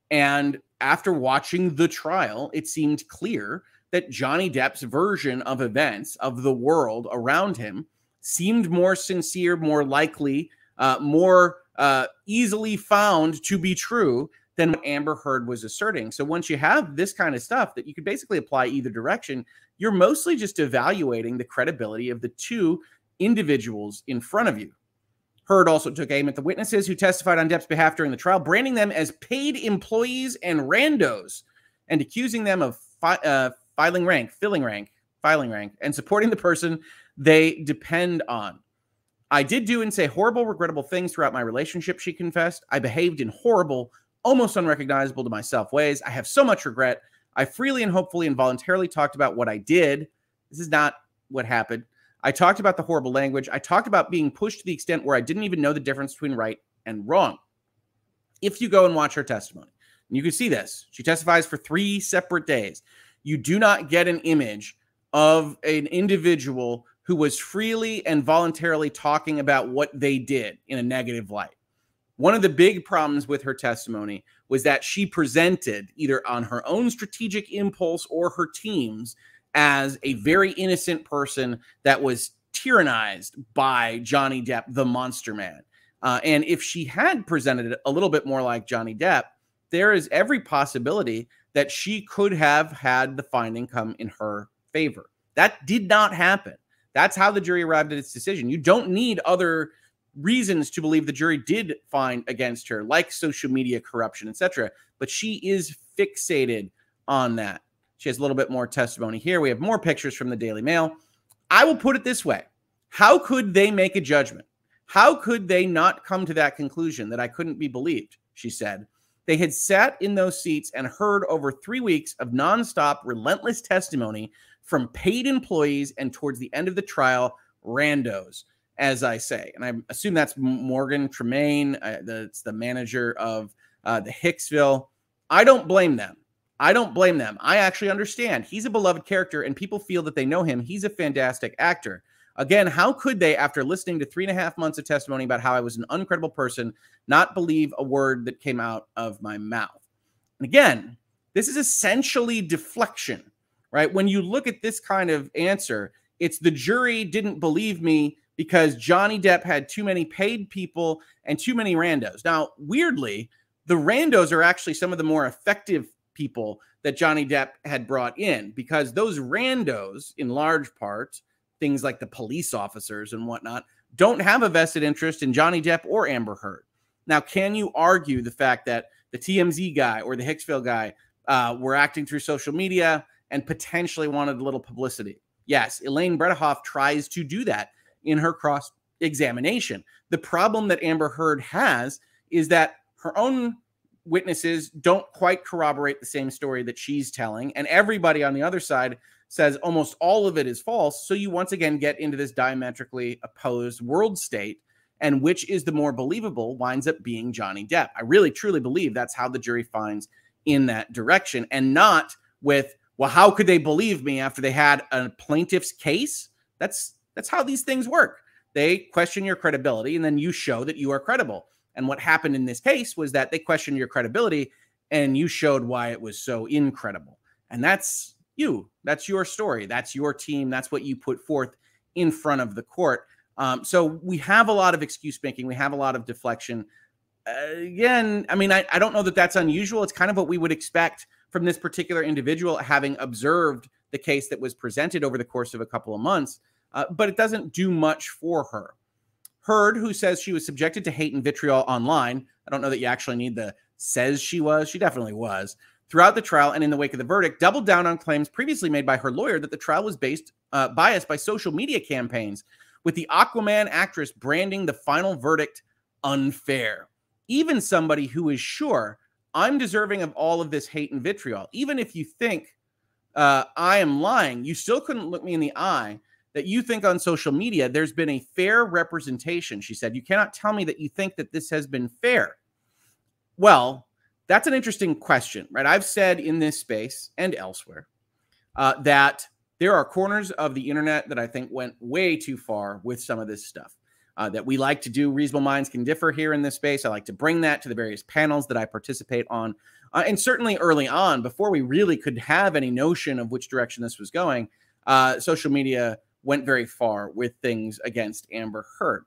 And after watching the trial, it seemed clear that Johnny Depp's version of events, of the world around him, seemed more sincere, more likely, uh, more uh, easily found to be true than what Amber Heard was asserting. So once you have this kind of stuff that you could basically apply either direction, you're mostly just evaluating the credibility of the two individuals in front of you. Heard also took aim at the witnesses who testified on Depp's behalf during the trial, branding them as paid employees and randos, and accusing them of fi- uh, filing rank, filling rank, filing rank, and supporting the person they depend on. I did do and say horrible, regrettable things throughout my relationship, she confessed. I behaved in horrible, almost unrecognizable to myself ways. I have so much regret. I freely and hopefully and voluntarily talked about what I did. This is not what happened. I talked about the horrible language. I talked about being pushed to the extent where I didn't even know the difference between right and wrong. If you go and watch her testimony, you can see this. She testifies for three separate days. You do not get an image of an individual who was freely and voluntarily talking about what they did in a negative light. One of the big problems with her testimony was that she presented either on her own strategic impulse or her team's as a very innocent person that was tyrannized by Johnny Depp, the monster man. Uh, and if she had presented it a little bit more like Johnny Depp, there is every possibility that she could have had the finding come in her favor. That did not happen. That's how the jury arrived at its decision. You don't need other reasons to believe the jury did find against her, like social media corruption, etc. But she is fixated on that. She has a little bit more testimony here. We have more pictures from the Daily Mail. I will put it this way How could they make a judgment? How could they not come to that conclusion that I couldn't be believed? She said. They had sat in those seats and heard over three weeks of nonstop, relentless testimony from paid employees and towards the end of the trial, randos, as I say. And I assume that's Morgan Tremaine, uh, that's the manager of uh, the Hicksville. I don't blame them. I don't blame them. I actually understand. He's a beloved character and people feel that they know him. He's a fantastic actor. Again, how could they, after listening to three and a half months of testimony about how I was an uncredible person, not believe a word that came out of my mouth? And again, this is essentially deflection right? When you look at this kind of answer, it's the jury didn't believe me because Johnny Depp had too many paid people and too many randos. Now, weirdly, the randos are actually some of the more effective people that Johnny Depp had brought in because those randos, in large part, things like the police officers and whatnot, don't have a vested interest in Johnny Depp or Amber Heard. Now, can you argue the fact that the TMZ guy or the Hicksville guy uh, were acting through social media? and potentially wanted a little publicity. Yes, Elaine Bredehoft tries to do that in her cross examination. The problem that Amber Heard has is that her own witnesses don't quite corroborate the same story that she's telling. And everybody on the other side says almost all of it is false. So you once again get into this diametrically opposed world state. And which is the more believable winds up being Johnny Depp. I really truly believe that's how the jury finds in that direction and not with well, how could they believe me after they had a plaintiff's case? That's that's how these things work. They question your credibility and then you show that you are credible. And what happened in this case was that they questioned your credibility and you showed why it was so incredible. And that's you. That's your story. That's your team. That's what you put forth in front of the court. Um, so we have a lot of excuse making. We have a lot of deflection. Uh, again, I mean, I, I don't know that that's unusual. It's kind of what we would expect from this particular individual, having observed the case that was presented over the course of a couple of months, uh, but it doesn't do much for her. Heard, who says she was subjected to hate and vitriol online. I don't know that you actually need the says she was. She definitely was. Throughout the trial and in the wake of the verdict, doubled down on claims previously made by her lawyer that the trial was based uh, biased by social media campaigns, with the Aquaman actress branding the final verdict unfair. Even somebody who is sure I'm deserving of all of this hate and vitriol. Even if you think uh, I am lying, you still couldn't look me in the eye that you think on social media there's been a fair representation. She said, You cannot tell me that you think that this has been fair. Well, that's an interesting question, right? I've said in this space and elsewhere uh, that there are corners of the internet that I think went way too far with some of this stuff uh, that we like to do. Reasonable minds can differ here in this space. I like to bring that to the various panels that I participate on. Uh, and certainly early on, before we really could have any notion of which direction this was going, uh, social media went very far with things against Amber Heard.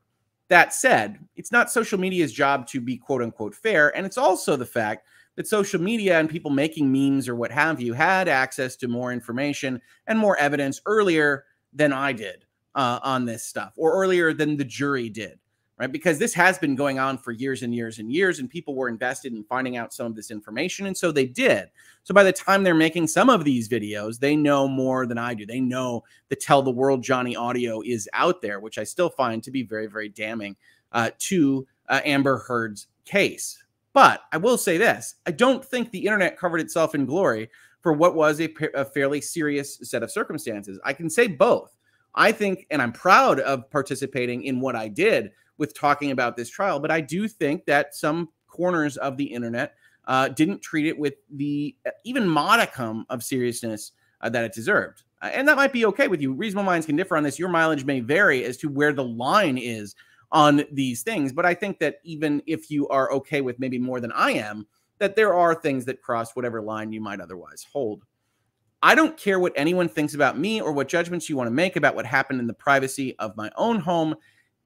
That said, it's not social media's job to be quote unquote fair. And it's also the fact that social media and people making memes or what have you had access to more information and more evidence earlier than I did uh, on this stuff or earlier than the jury did, right? Because this has been going on for years and years and years, and people were invested in finding out some of this information. And so they did. So by the time they're making some of these videos, they know more than I do. They know the Tell the World Johnny audio is out there, which I still find to be very, very damning uh, to uh, Amber Heard's case. But I will say this I don't think the internet covered itself in glory for what was a, a fairly serious set of circumstances. I can say both. I think, and I'm proud of participating in what I did with talking about this trial, but I do think that some corners of the internet uh, didn't treat it with the uh, even modicum of seriousness uh, that it deserved. Uh, and that might be okay with you. Reasonable minds can differ on this. Your mileage may vary as to where the line is on these things. But I think that even if you are okay with maybe more than I am, that there are things that cross whatever line you might otherwise hold. I don't care what anyone thinks about me or what judgments you want to make about what happened in the privacy of my own home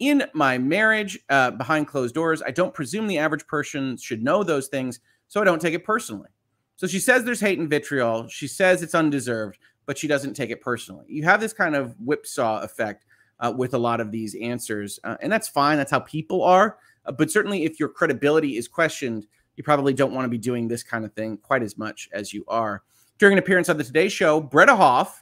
in my marriage uh, behind closed doors. I don't presume the average person should know those things, so I don't take it personally. So she says there's hate and vitriol. She says it's undeserved, but she doesn't take it personally. You have this kind of whipsaw effect uh, with a lot of these answers, uh, and that's fine. That's how people are. Uh, but certainly, if your credibility is questioned, you probably don't want to be doing this kind of thing quite as much as you are. During an appearance on the Today Show, Bredehoft,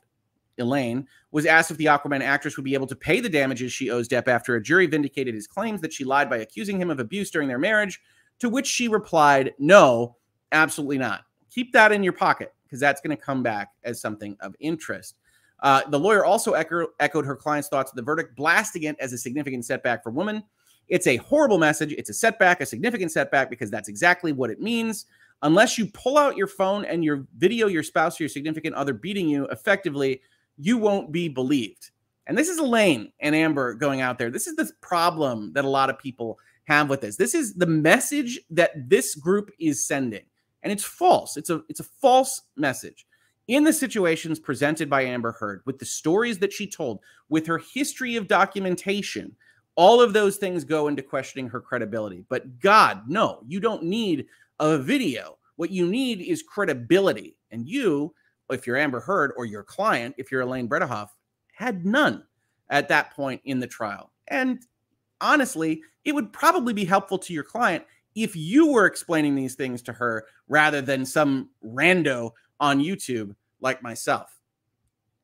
Elaine, was asked if the Aquaman actress would be able to pay the damages she owes Depp after a jury vindicated his claims that she lied by accusing him of abuse during their marriage, to which she replied, No, absolutely not. Keep that in your pocket because that's going to come back as something of interest. Uh, the lawyer also echo- echoed her client's thoughts of the verdict, blasting it as a significant setback for women. It's a horrible message. It's a setback, a significant setback, because that's exactly what it means unless you pull out your phone and your video your spouse or your significant other beating you effectively, you won't be believed. And this is Elaine and Amber going out there. This is the problem that a lot of people have with this. This is the message that this group is sending. And it's false. It's a it's a false message. In the situations presented by Amber Heard, with the stories that she told, with her history of documentation, all of those things go into questioning her credibility. But God, no, you don't need a video. What you need is credibility. And you, if you're Amber Heard or your client, if you're Elaine Bredehoft, had none at that point in the trial. And honestly, it would probably be helpful to your client if you were explaining these things to her rather than some rando on YouTube like myself.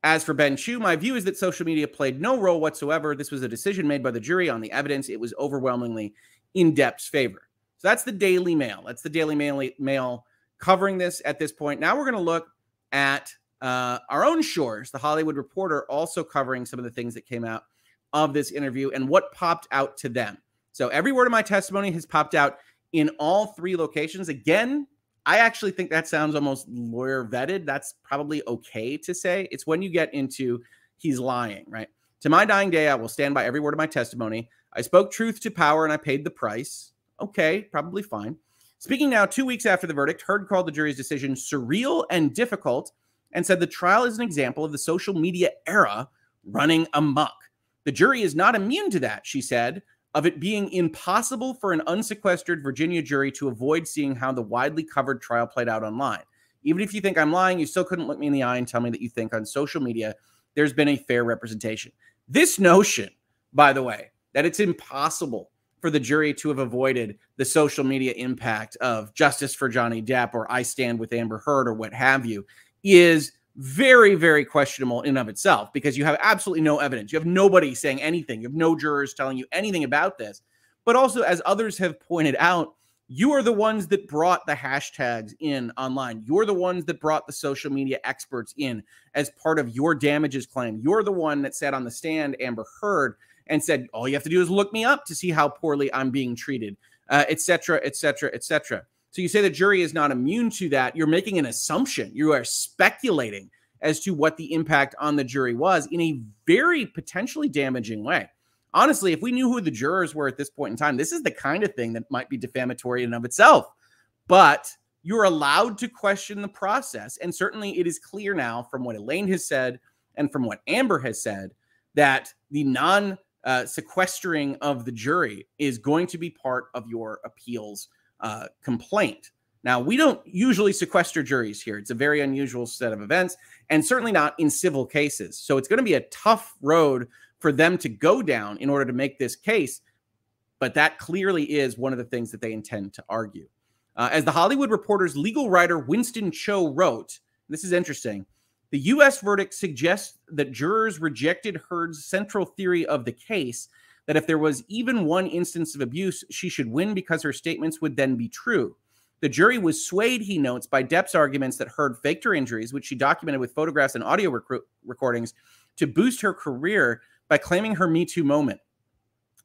As for Ben Chew, my view is that social media played no role whatsoever. This was a decision made by the jury on the evidence. It was overwhelmingly in Depp's favor. So that's the Daily Mail. That's the Daily Mail, Mail covering this at this point. Now we're going to look at uh, our own shores, the Hollywood Reporter, also covering some of the things that came out of this interview and what popped out to them. So every word of my testimony has popped out in all three locations. Again, I actually think that sounds almost lawyer vetted. That's probably okay to say. It's when you get into he's lying, right? To my dying day, I will stand by every word of my testimony. I spoke truth to power and I paid the price. Okay, probably fine. Speaking now, two weeks after the verdict, Heard called the jury's decision surreal and difficult and said the trial is an example of the social media era running amok. The jury is not immune to that, she said, of it being impossible for an unsequestered Virginia jury to avoid seeing how the widely covered trial played out online. Even if you think I'm lying, you still couldn't look me in the eye and tell me that you think on social media there's been a fair representation. This notion, by the way, that it's impossible for the jury to have avoided the social media impact of justice for Johnny Depp or I stand with Amber Heard or what have you is very, very questionable in and of itself because you have absolutely no evidence. You have nobody saying anything. You have no jurors telling you anything about this. But also, as others have pointed out, you are the ones that brought the hashtags in online. You're the ones that brought the social media experts in as part of your damages claim. You're the one that said on the stand, Amber Heard, and said, all you have to do is look me up to see how poorly I'm being treated, etc., etc., etc. So you say the jury is not immune to that. You're making an assumption. You are speculating as to what the impact on the jury was in a very potentially damaging way. Honestly, if we knew who the jurors were at this point in time, this is the kind of thing that might be defamatory in and of itself. But you're allowed to question the process. And certainly it is clear now from what Elaine has said and from what Amber has said that the non uh, sequestering of the jury is going to be part of your appeals uh, complaint. Now, we don't usually sequester juries here. It's a very unusual set of events, and certainly not in civil cases. So it's going to be a tough road for them to go down in order to make this case. But that clearly is one of the things that they intend to argue. Uh, as the Hollywood Reporter's legal writer Winston Cho wrote, this is interesting. The U.S. verdict suggests that jurors rejected Heard's central theory of the case that if there was even one instance of abuse, she should win because her statements would then be true. The jury was swayed, he notes, by Depp's arguments that Heard faked her injuries, which she documented with photographs and audio rec- recordings to boost her career by claiming her Me Too moment.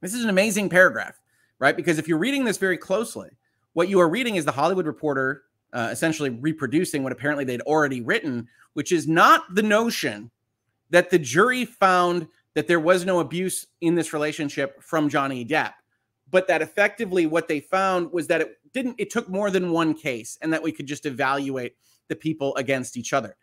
This is an amazing paragraph, right? Because if you're reading this very closely, What you are reading is the Hollywood Reporter uh, essentially reproducing what apparently they'd already written, which is not the notion that the jury found that there was no abuse in this relationship from Johnny Depp, but that effectively what they found was that it didn't, it took more than one case and that we could just evaluate the people against each other.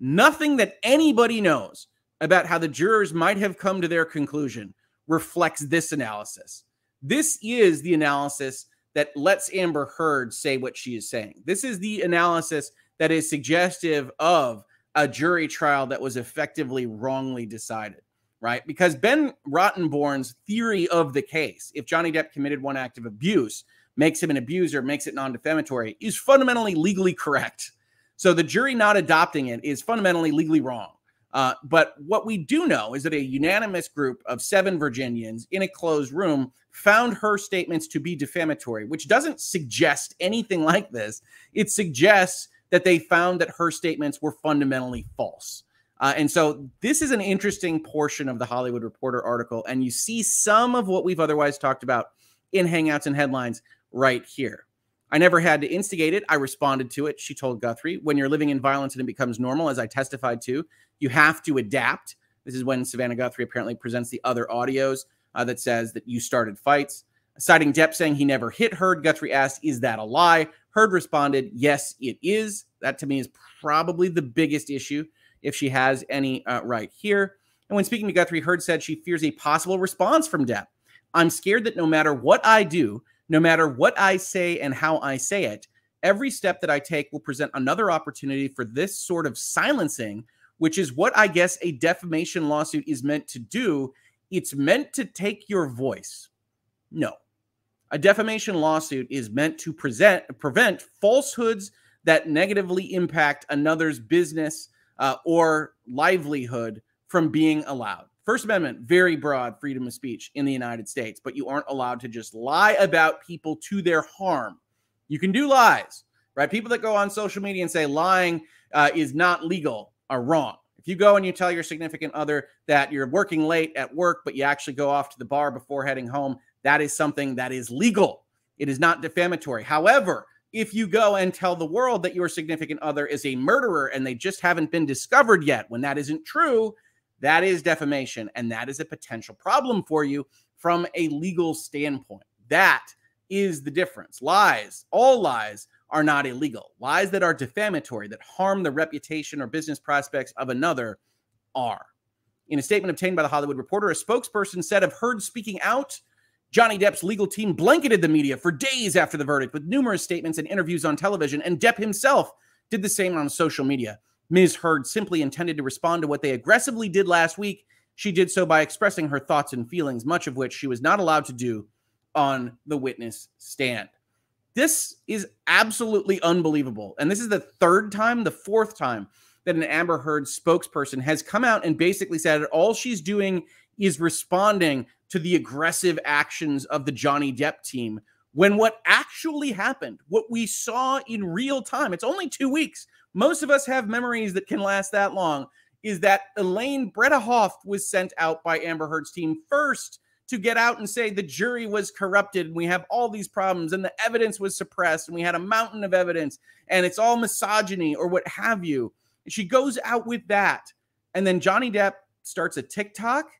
Nothing that anybody knows about how the jurors might have come to their conclusion reflects this analysis. This is the analysis that lets Amber Heard say what she is saying. This is the analysis that is suggestive of a jury trial that was effectively wrongly decided, right? Because Ben Rottenborn's theory of the case, if Johnny Depp committed one act of abuse, makes him an abuser, makes it non defamatory, is fundamentally legally correct. So the jury not adopting it is fundamentally legally wrong. Uh, but what we do know is that a unanimous group of seven Virginians in a closed room found her statements to be defamatory, which doesn't suggest anything like this. It suggests that they found that her statements were fundamentally false. Uh, and so this is an interesting portion of the Hollywood Reporter article. And you see some of what we've otherwise talked about in Hangouts and Headlines right here. I never had to instigate it. I responded to it. She told Guthrie, when you're living in violence and it becomes normal, as I testified to, you have to adapt. This is when Savannah Guthrie apparently presents the other audios uh, that says that you started fights. Citing Depp saying he never hit Heard, Guthrie asked, Is that a lie? Heard responded, Yes, it is. That to me is probably the biggest issue if she has any uh, right here. And when speaking to Guthrie, Heard said she fears a possible response from Depp. I'm scared that no matter what I do, no matter what I say and how I say it, every step that I take will present another opportunity for this sort of silencing, which is what I guess a defamation lawsuit is meant to do. It's meant to take your voice. No. A defamation lawsuit is meant to present prevent falsehoods that negatively impact another's business uh, or livelihood from being allowed. First Amendment, very broad freedom of speech in the United States, but you aren't allowed to just lie about people to their harm. You can do lies, right? People that go on social media and say lying uh, is not legal are wrong. If you go and you tell your significant other that you're working late at work, but you actually go off to the bar before heading home, that is something that is legal. It is not defamatory. However, if you go and tell the world that your significant other is a murderer and they just haven't been discovered yet, when that isn't true, that is defamation, and that is a potential problem for you from a legal standpoint. That is the difference. Lies, all lies, are not illegal. Lies that are defamatory, that harm the reputation or business prospects of another, are. In a statement obtained by the Hollywood Reporter, a spokesperson said of Heard speaking out, Johnny Depp's legal team blanketed the media for days after the verdict with numerous statements and interviews on television, and Depp himself did the same on social media. Ms. Heard simply intended to respond to what they aggressively did last week. She did so by expressing her thoughts and feelings, much of which she was not allowed to do on the witness stand. This is absolutely unbelievable. And this is the third time, the fourth time that an Amber Heard spokesperson has come out and basically said all she's doing is responding to the aggressive actions of the Johnny Depp team. When what actually happened, what we saw in real time, it's only two weeks most of us have memories that can last that long, is that Elaine Bredehoft was sent out by Amber Heard's team first to get out and say the jury was corrupted and we have all these problems and the evidence was suppressed and we had a mountain of evidence and it's all misogyny or what have you. She goes out with that. And then Johnny Depp starts a TikTok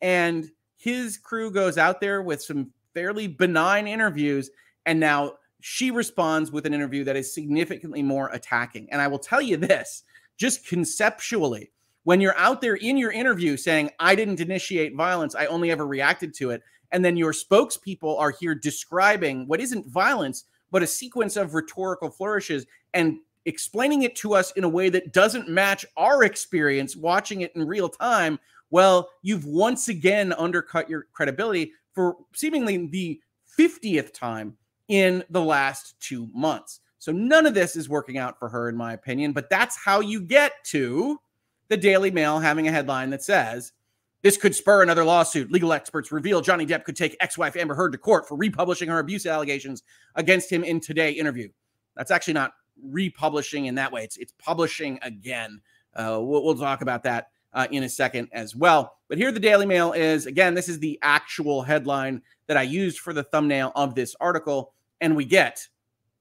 and his crew goes out there with some fairly benign interviews. And now she responds with an interview that is significantly more attacking. And I will tell you this just conceptually, when you're out there in your interview saying, I didn't initiate violence, I only ever reacted to it. And then your spokespeople are here describing what isn't violence, but a sequence of rhetorical flourishes and explaining it to us in a way that doesn't match our experience watching it in real time. Well, you've once again undercut your credibility for seemingly the 50th time in the last two months. So none of this is working out for her, in my opinion. But that's how you get to the Daily Mail having a headline that says, this could spur another lawsuit. Legal experts reveal Johnny Depp could take ex wife Amber Heard to court for republishing her abuse allegations against him in Today interview. That's actually not republishing in that way, it's, it's publishing again. Uh, we'll, we'll, talk about that uh, in a second as well. But here the Daily Mail is again, this is the actual headline that I used for the thumbnail of this article. And we get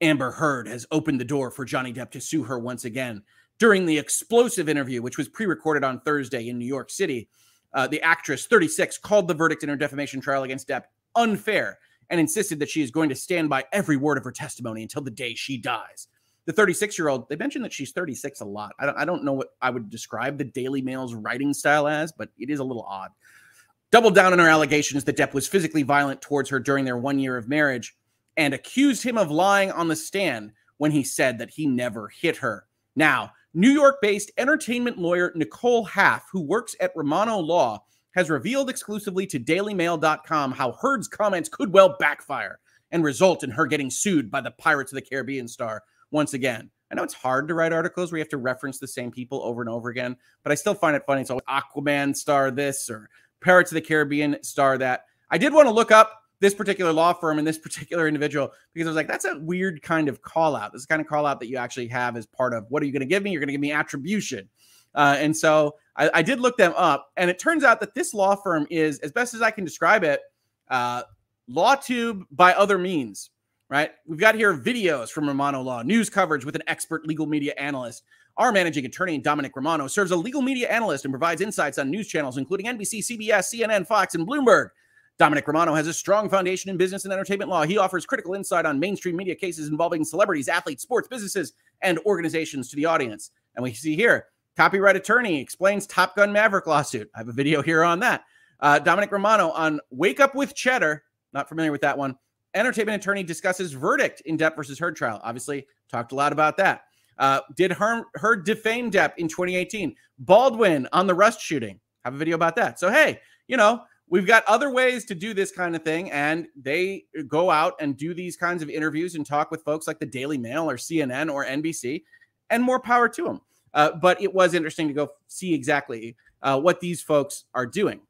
Amber Heard has opened the door for Johnny Depp to sue her once again. During the explosive interview, which was pre recorded on Thursday in New York City, uh, the actress, 36, called the verdict in her defamation trial against Depp unfair and insisted that she is going to stand by every word of her testimony until the day she dies. The 36 year old, they mentioned that she's 36 a lot. I don't, I don't know what I would describe the Daily Mail's writing style as, but it is a little odd. Doubled down on her allegations that Depp was physically violent towards her during their one year of marriage and accused him of lying on the stand when he said that he never hit her. Now, New York based entertainment lawyer Nicole Haff, who works at Romano Law, has revealed exclusively to DailyMail.com how Heard's comments could well backfire and result in her getting sued by the Pirates of the Caribbean star once again. I know it's hard to write articles where you have to reference the same people over and over again, but I still find it funny. It's always Aquaman star this or Pirates of the Caribbean star that. I did want to look up this particular law firm and this particular individual because I was like, that's a weird kind of call out. This is kind of call out that you actually have as part of what are you going to give me? You're going to give me attribution. Uh, and so I, I, did look them up, and it turns out that this law firm is, as best as I can describe it, uh, LawTube by other means. Right? We've got here videos from Romano Law, news coverage with an expert legal media analyst. Our managing attorney, Dominic Romano, serves a legal media analyst and provides insights on news channels, including NBC, CBS, CNN, Fox, and Bloomberg. Dominic Romano has a strong foundation in business and entertainment law. He offers critical insight on mainstream media cases involving celebrities, athletes, sports, businesses, and organizations to the audience. And we see here, copyright attorney explains Top Gun Maverick lawsuit. I have a video here on that. Uh, Dominic Romano on Wake Up with Cheddar. Not familiar with that one. Entertainment attorney discusses verdict in Depp versus Heard trial. Obviously, talked a lot about that. Uh, did Heard, Heard defame Depp in 2018? Baldwin on the Rust shooting. Have a video about that. So, hey, you know, we've got other ways to do this kind of thing and they go out and do these kinds of interviews and talk with folks like the daily mail or cnn or nbc and more power to them uh, but it was interesting to go see exactly uh, what these folks are doing.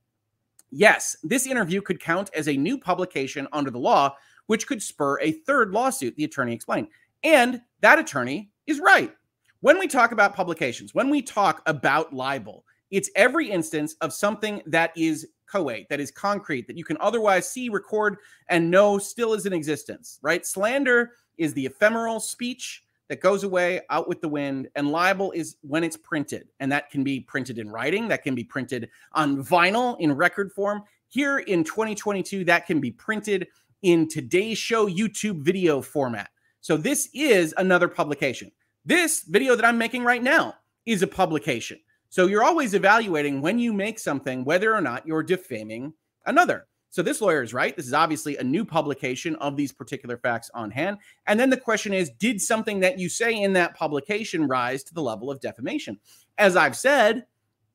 Yes this interview could count as a new publication under the law which could spur a third lawsuit the attorney explained. And that attorney is right. When we talk about publications when we talk about libel it's every instance of something that is coate, that is concrete, that you can otherwise see, record, and know still is in existence, right? Slander is the ephemeral speech that goes away out with the wind, and libel is when it's printed. And that can be printed in writing, that can be printed on vinyl in record form. Here in 2022, that can be printed in today's show YouTube video format. So this is another publication. This video that I'm making right now is a publication. So you're always evaluating when you make something whether or not you're defaming another. So this lawyer is right. This is obviously a new publication of these particular facts on hand. And then the question is Did something that you say in that publication rise to the level of defamation? As I've said,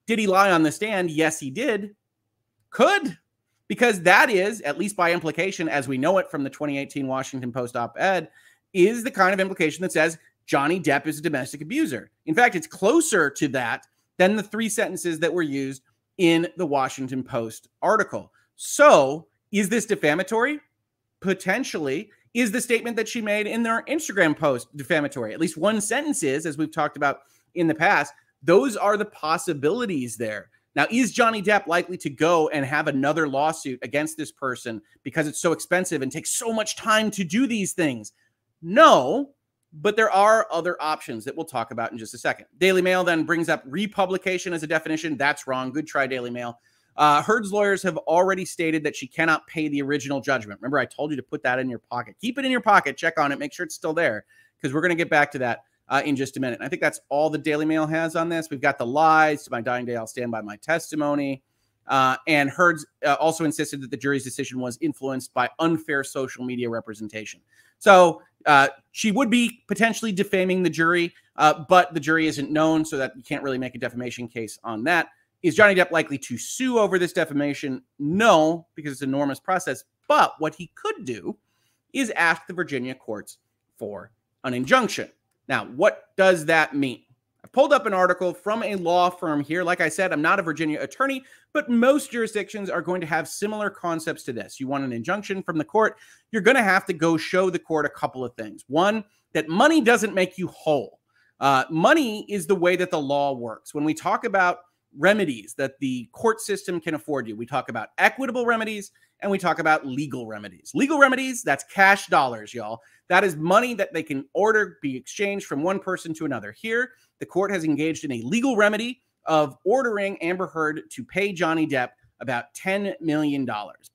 did he lie on the stand? Yes, he did. Could, because that is, at least by implication, as we know it from the 2018 Washington Post op ed, is the kind of implication that says Johnny Depp is a domestic abuser. In fact, it's closer to that than the three sentences that were used in the Washington Post article. So, is this defamatory? Potentially. Is the statement that she made in their Instagram post defamatory? At least one sentence is, as we've talked about in the past. Those are the possibilities there. Now, is Johnny Depp likely to go and have another lawsuit against this person because it's so expensive and takes so much time to do these things? No, but there are other options that we'll talk about in just a second. Daily Mail then brings up republication as a definition. That's wrong. Good try, Daily Mail. Uh, Heard's lawyers have already stated that she cannot pay the original judgment. Remember, I told you to put that in your pocket. Keep it in your pocket. Check on it. Make sure it's still there because we're going to get back to that uh, in just a minute. And I think that's all the Daily Mail has on this. We've got the lies. To my dying day, I'll stand by my testimony. Uh, and Heard's uh, also insisted that the jury's decision was influenced by unfair social media representation. So uh, she would be potentially defaming the jury, uh, but the jury isn't known, so that you can't really make a defamation case on that. Is Johnny Depp likely to sue over this defamation? No, because it's an enormous process. But what he could do is ask the Virginia courts for an injunction. Now, what does that mean? Pulled up an article from a law firm here. Like I said, I'm not a Virginia attorney, but most jurisdictions are going to have similar concepts to this. You want an injunction from the court, you're going to have to go show the court a couple of things. One, that money doesn't make you whole. Uh, money is the way that the law works. When we talk about remedies that the court system can afford you. We talk about equitable remedies and we talk about legal remedies. Legal remedies, that's cash dollars, y'all. That is money that they can order be exchanged from one person to another. Here, the court has engaged in a legal remedy of ordering Amber Heard to pay Johnny Depp about $10 million.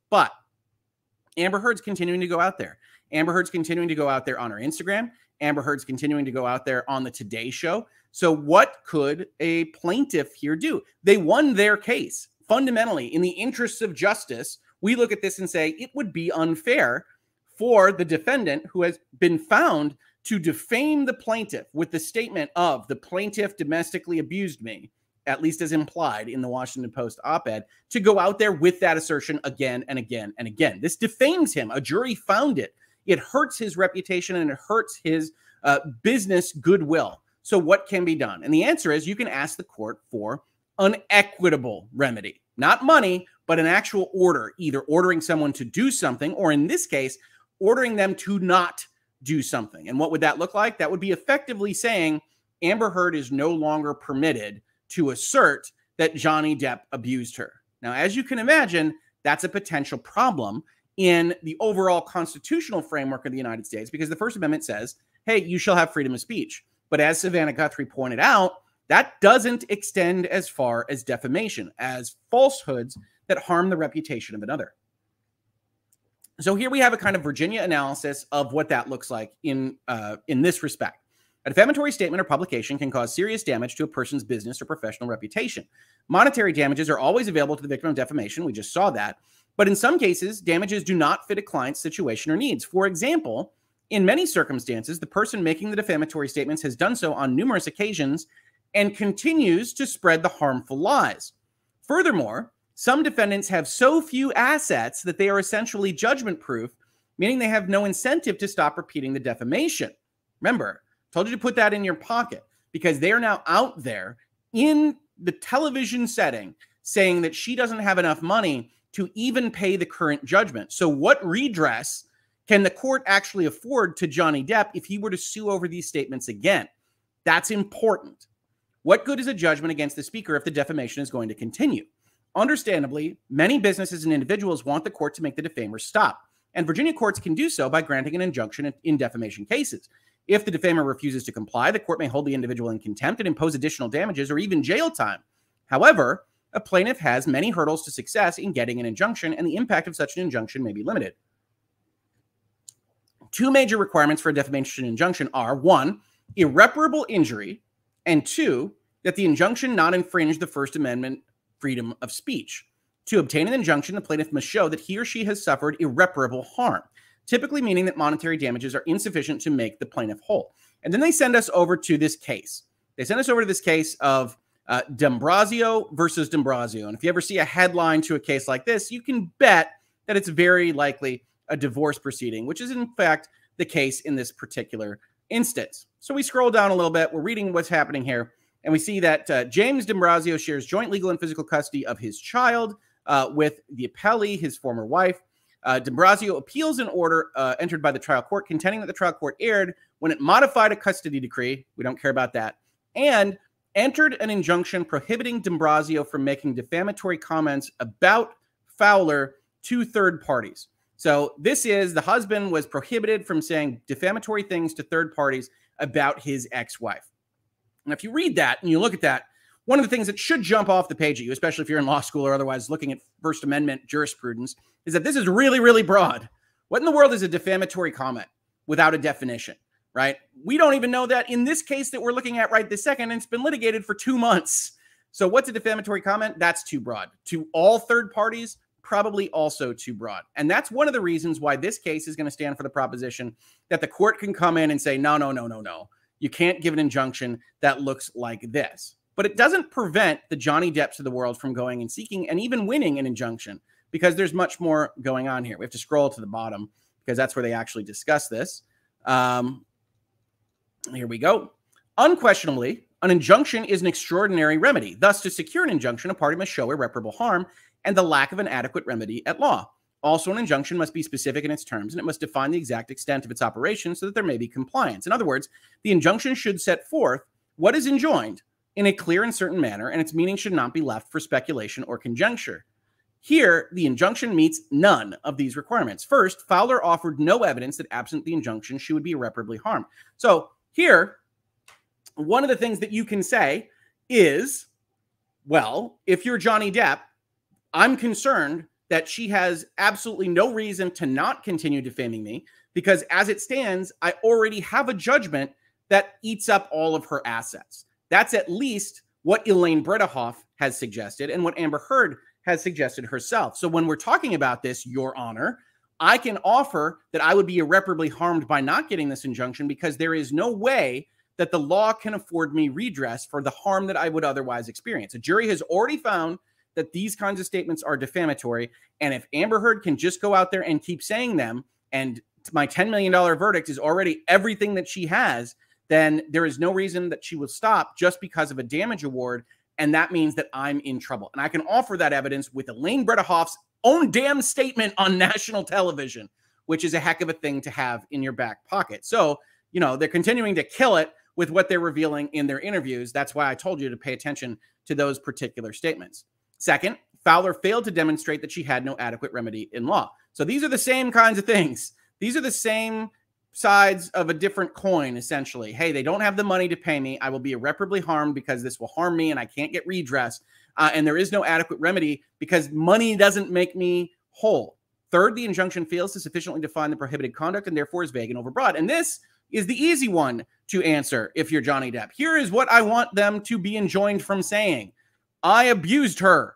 But Amber Heard's continuing to go out there. Amber Heard's continuing to go out there on her Instagram. Amber Heard's continuing to go out there on the Today Show. So, what could a plaintiff here do? They won their case. Fundamentally, in the interests of justice, we look at this and say it would be unfair for the defendant who has been found to defame the plaintiff with the statement of the plaintiff domestically abused me, at least as implied in the Washington Post op ed, to go out there with that assertion again and again and again. This defames him. A jury found it. It hurts his reputation and it hurts his uh, business goodwill. So, what can be done? And the answer is you can ask the court for an equitable remedy, not money, but an actual order, either ordering someone to do something, or in this case, ordering them to not do something. And what would that look like? That would be effectively saying Amber Heard is no longer permitted to assert that Johnny Depp abused her. Now, as you can imagine, that's a potential problem in the overall constitutional framework of the United States because the First Amendment says, hey, you shall have freedom of speech. But as Savannah Guthrie pointed out, that doesn't extend as far as defamation, as falsehoods that harm the reputation of another. So here we have a kind of Virginia analysis of what that looks like in uh, in this respect. A defamatory statement or publication can cause serious damage to a person's business or professional reputation. Monetary damages are always available to the victim of defamation. We just saw that. But in some cases, damages do not fit a client's situation or needs. For example, in many circumstances, the person making the defamatory statements has done so on numerous occasions and continues to spread the harmful lies. Furthermore, some defendants have so few assets that they are essentially judgment proof, meaning they have no incentive to stop repeating the defamation. Remember, told you to put that in your pocket because they are now out there in the television setting saying that she doesn't have enough money to even pay the current judgment. So, what redress can the court actually afford to Johnny Depp if he were to sue over these statements again? That's important. What good is a judgment against the speaker if the defamation is going to continue? Understandably, many businesses and individuals want the court to make the defamer stop, and Virginia courts can do so by granting an injunction in defamation cases. If the defamer refuses to comply, the court may hold the individual in contempt and impose additional damages or even jail time. However, a plaintiff has many hurdles to success in getting an injunction, and the impact of such an injunction may be limited. Two major requirements for a defamation injunction are one, irreparable injury, and two, that the injunction not infringe the First Amendment freedom of speech. To obtain an injunction, the plaintiff must show that he or she has suffered irreparable harm, typically meaning that monetary damages are insufficient to make the plaintiff whole. And then they send us over to this case. They send us over to this case of uh, versus D'Ambrosio. And if you ever see a headline to a case like this, you can bet that it's very likely a divorce proceeding, which is in fact the case in this particular instance. So we scroll down a little bit. We're reading what's happening here, and we see that uh, James D'Ambrosio shares joint legal and physical custody of his child uh, with the appellee, his former wife. Uh, appeals an order uh, entered by the trial court, contending that the trial court erred when it modified a custody decree. We don't care about that. And entered an injunction prohibiting D'Ambrosio from making defamatory comments about Fowler to third parties. So this is the husband was prohibited from saying defamatory things to third parties about his ex-wife. And if you read that and you look at that, one of the things that should jump off the page at you, especially if you're in law school or otherwise looking at First Amendment jurisprudence, is that this is really, really broad. What in the world is a defamatory comment without a definition, right? We don't even know that in this case that we're looking at right this second, and it's been litigated for two months. So, what's a defamatory comment? That's too broad. To all third parties, probably also too broad. And that's one of the reasons why this case is going to stand for the proposition that the court can come in and say, no, no, no, no, no. You can't give an injunction that looks like this. But it doesn't prevent the Johnny Depps of the world from going and seeking and even winning an injunction because there's much more going on here. We have to scroll to the bottom because that's where they actually discuss this. Um, here we go. Unquestionably, an injunction is an extraordinary remedy. Thus, to secure an injunction, a party must show irreparable harm and the lack of an adequate remedy at law. Also, an injunction must be specific in its terms and it must define the exact extent of its operation so that there may be compliance. In other words, the injunction should set forth what is enjoined, in a clear and certain manner, and its meaning should not be left for speculation or conjecture. Here, the injunction meets none of these requirements. First, Fowler offered no evidence that absent the injunction, she would be irreparably harmed. So, here, one of the things that you can say is, well, if you're Johnny Depp, I'm concerned that she has absolutely no reason to not continue defaming me because as it stands, I already have a judgment that eats up all of her assets. That's at least what Elaine Bredehoft has suggested and what Amber Heard has suggested herself. So when we're talking about this, Your Honor, I can offer that I would be irreparably harmed by not getting this injunction because there is no way that the law can afford me redress for the harm that I would otherwise experience. A jury has already found that these kinds of statements are defamatory. And if Amber Heard can just go out there and keep saying them, and my $10 million verdict is already everything that she has, then there is no reason that she will stop just because of a damage award. And that means that I'm in trouble. And I can offer that evidence with Elaine Bredehoft's own damn statement on *laughs* national television, which is a heck of a thing to have in your back pocket. So, you know, they're continuing to kill it with what they're revealing in their interviews. That's why I told you to pay attention to those particular statements. Second, Fowler failed to demonstrate that she had no adequate remedy in law. So these are the same kinds of things. These are the same sides of a different coin, essentially. Hey, they don't have the money to pay me. I will be irreparably harmed because this will harm me and I can't get redress. Uh, and there is no adequate remedy because money doesn't make me whole. Third, the injunction fails to sufficiently define the prohibited conduct and therefore is vague and overbroad. And this is the easy one to answer if you're Johnny Depp. Here is what I want them to be enjoined from saying I abused her.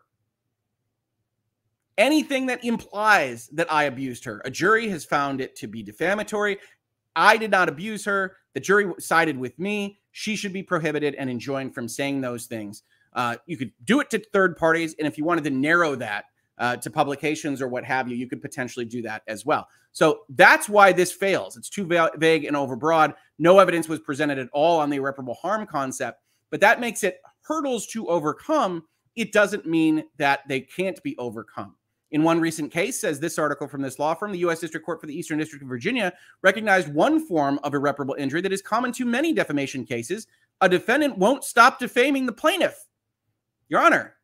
Anything that implies that I abused her, a jury has found it to be defamatory. I did not abuse her. The jury sided with me. She should be prohibited and enjoined from saying those things. Uh, you could do it to third parties. And if you wanted to narrow that uh, to publications or what have you, you could potentially do that as well. So that's why this fails. It's too va- vague and overbroad. No evidence was presented at all on the irreparable harm concept, but that makes it hurdles to overcome. It doesn't mean that they can't be overcome. In one recent case, says this article from this law firm, the U.S. District Court for the Eastern District of Virginia recognized one form of irreparable injury that is common to many defamation cases. A defendant won't stop defaming the plaintiff. Your Honor,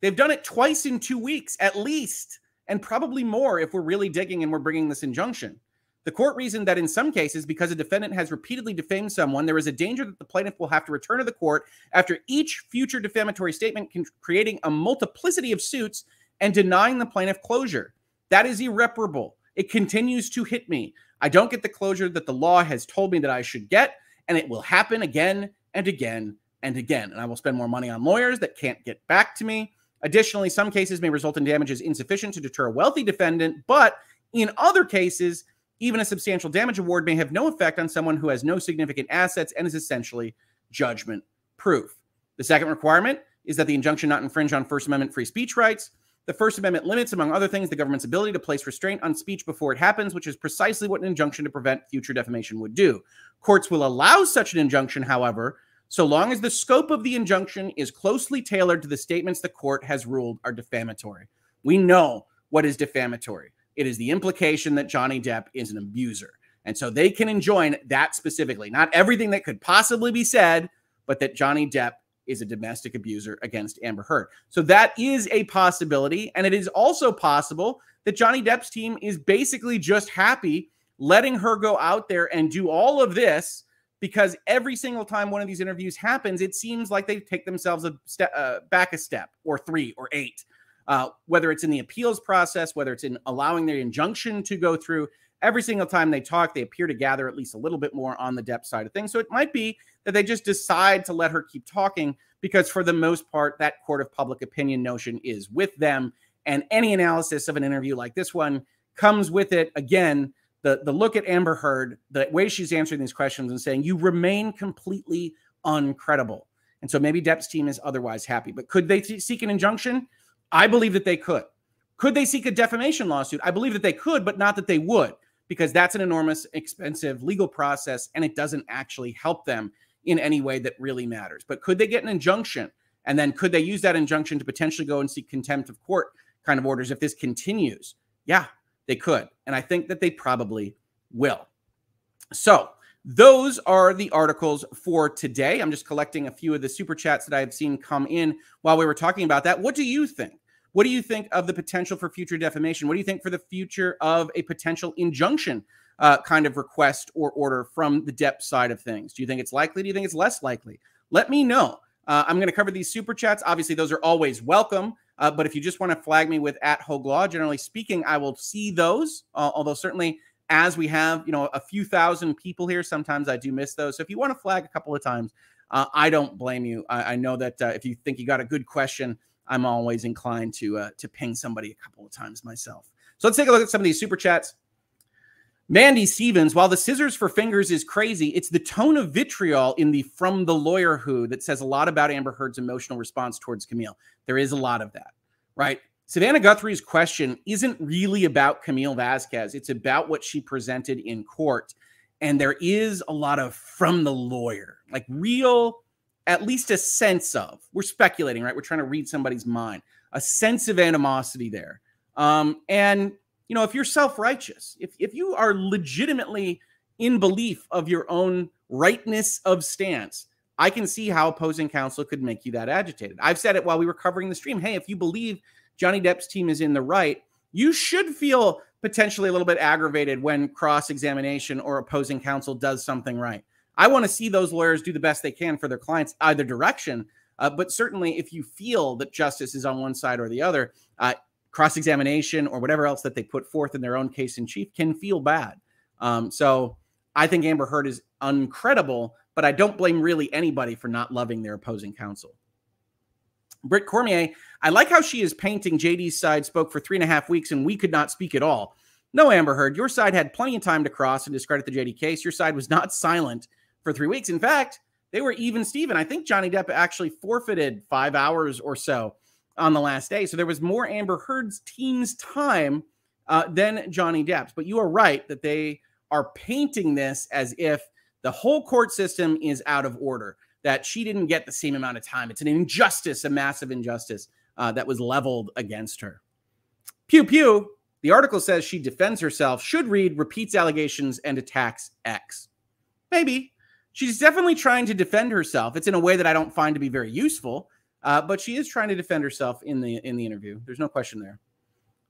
they've done it twice in two weeks, at least, and probably more if we're really digging and we're bringing this injunction. The court reasoned that in some cases, because a defendant has repeatedly defamed someone, there is a danger that the plaintiff will have to return to the court after each future defamatory statement, creating a multiplicity of suits and denying the plaintiff closure. That is irreparable. It continues to hit me. I don't get the closure that the law has told me that I should get, and it will happen again and again and again. And I will spend more money on lawyers that can't get back to me. Additionally, some cases may result in damages insufficient to deter a wealthy defendant, but in other cases, even a substantial damage award may have no effect on someone who has no significant assets and is essentially judgment proof. The second requirement is that the injunction not infringe on First Amendment free speech rights. The First Amendment limits, among other things, the government's ability to place restraint on speech before it happens, which is precisely what an injunction to prevent future defamation would do. Courts will allow such an injunction, however, so long as the scope of the injunction is closely tailored to the statements the court has ruled are defamatory. We know what is defamatory. It is the implication that Johnny Depp is an abuser. And so they can enjoin that specifically, not everything that could possibly be said, but that Johnny Depp is a domestic abuser against Amber Heard. So that is a possibility. And it is also possible that Johnny Depp's team is basically just happy letting her go out there and do all of this because every single time one of these interviews happens, it seems like they take themselves a step uh, back a step or three or eight. Uh, whether it's in the appeals process, whether it's in allowing their injunction to go through, every single time they talk, they appear to gather at least a little bit more on the Depp side of things. So it might be that they just decide to let her keep talking because, for the most part, that court of public opinion notion is with them. And any analysis of an interview like this one comes with it. Again, the, the look at Amber Heard, the way she's answering these questions and saying, you remain completely uncredible. And so maybe Depp's team is otherwise happy. But could they seek an injunction? I believe that they could. Could they seek a defamation lawsuit? I believe that they could, but not that they would because that's an enormous, expensive legal process and it doesn't actually help them in any way that really matters. But could they get an injunction? And then could they use that injunction to potentially go and seek contempt of court kind of orders if this continues? Yeah, they could. And I think that they probably will. So those are the articles for today. I'm just collecting a few of the super chats that I've seen come in while we were talking about that. What do you think? What do you think of the potential for future defamation? What do you think for the future of a potential injunction uh, kind of request or order from the Depp side of things? Do you think it's likely? Do you think it's less likely? Let me know. Uh, I'm going to cover these super chats. Obviously, those are always welcome. Uh, but if you just want to flag me with at Hoeg Law, generally speaking, I will see those. Uh, although certainly as we have, you know, a few thousand people here, sometimes I do miss those. So if you want to flag a couple of times, uh, I don't blame you. I, I know that uh, if you think you got a good question, I'm always inclined to uh, to ping somebody a couple of times myself. So let's take a look at some of these super chats. Mandy Stevens, while the scissors for fingers is crazy, it's the tone of vitriol in the From the Lawyer Who that says a lot about Amber Heard's emotional response towards Camille. There is a lot of that, right? Savannah Guthrie's question isn't really about Camille Vasquez. It's about what she presented in court. And there is a lot of from the lawyer, like real, at least a sense of, we're speculating, right? We're trying to read somebody's mind, a sense of animosity there. Um, and, you know, if you're self righteous, if, if you are legitimately in belief of your own rightness of stance, I can see how opposing counsel could make you that agitated. I've said it while we were covering the stream. Hey, if you believe Johnny Depp's team is in the right, you should feel potentially a little bit aggravated when cross examination or opposing counsel does something right. I want to see those lawyers do the best they can for their clients, either direction. Uh, but certainly, if you feel that justice is on one side or the other, uh, cross examination or whatever else that they put forth in their own case in chief can feel bad. Um, so I think Amber Heard is uncredible, but I don't blame really anybody for not loving their opposing counsel. Britt Cormier, I like how she is painting JD's side spoke for three and a half weeks and we could not speak at all. No, Amber Heard, your side had plenty of time to cross and discredit the JD case. Your side was not silent for three weeks. In fact, they were even Steven. I think Johnny Depp actually forfeited five hours or so on the last day. So there was more Amber Heard's team's time uh, than Johnny Depp's. But you are right that they are painting this as if the whole court system is out of order that she didn't get the same amount of time. It's an injustice, a massive injustice uh, that was leveled against her. Pew pew. The article says she defends herself, should read, repeats allegations, and attacks X. Maybe. She's definitely trying to defend herself. It's in a way that I don't find to be very useful, uh, but she is trying to defend herself in the in the interview. There's no question there.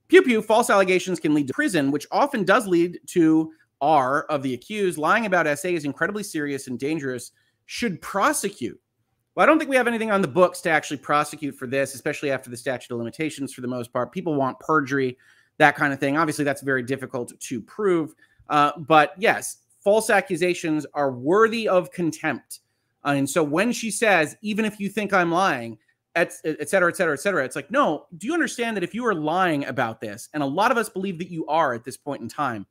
Pew pew. False allegations can lead to prison, which often does lead to R of the accused. Lying about SA is incredibly serious and dangerous should prosecute. Well, I don't think we have anything on the books to actually prosecute for this, especially after the statute of limitations for the most part. People want perjury, that kind of thing. Obviously, that's very difficult to prove. Uh, but yes, false accusations are worthy of contempt. Uh, and so when she says, even if you think I'm lying, et, et cetera, et cetera, et cetera, it's like, no, do you understand that if you are lying about this, and a lot of us believe that you are at this point in time,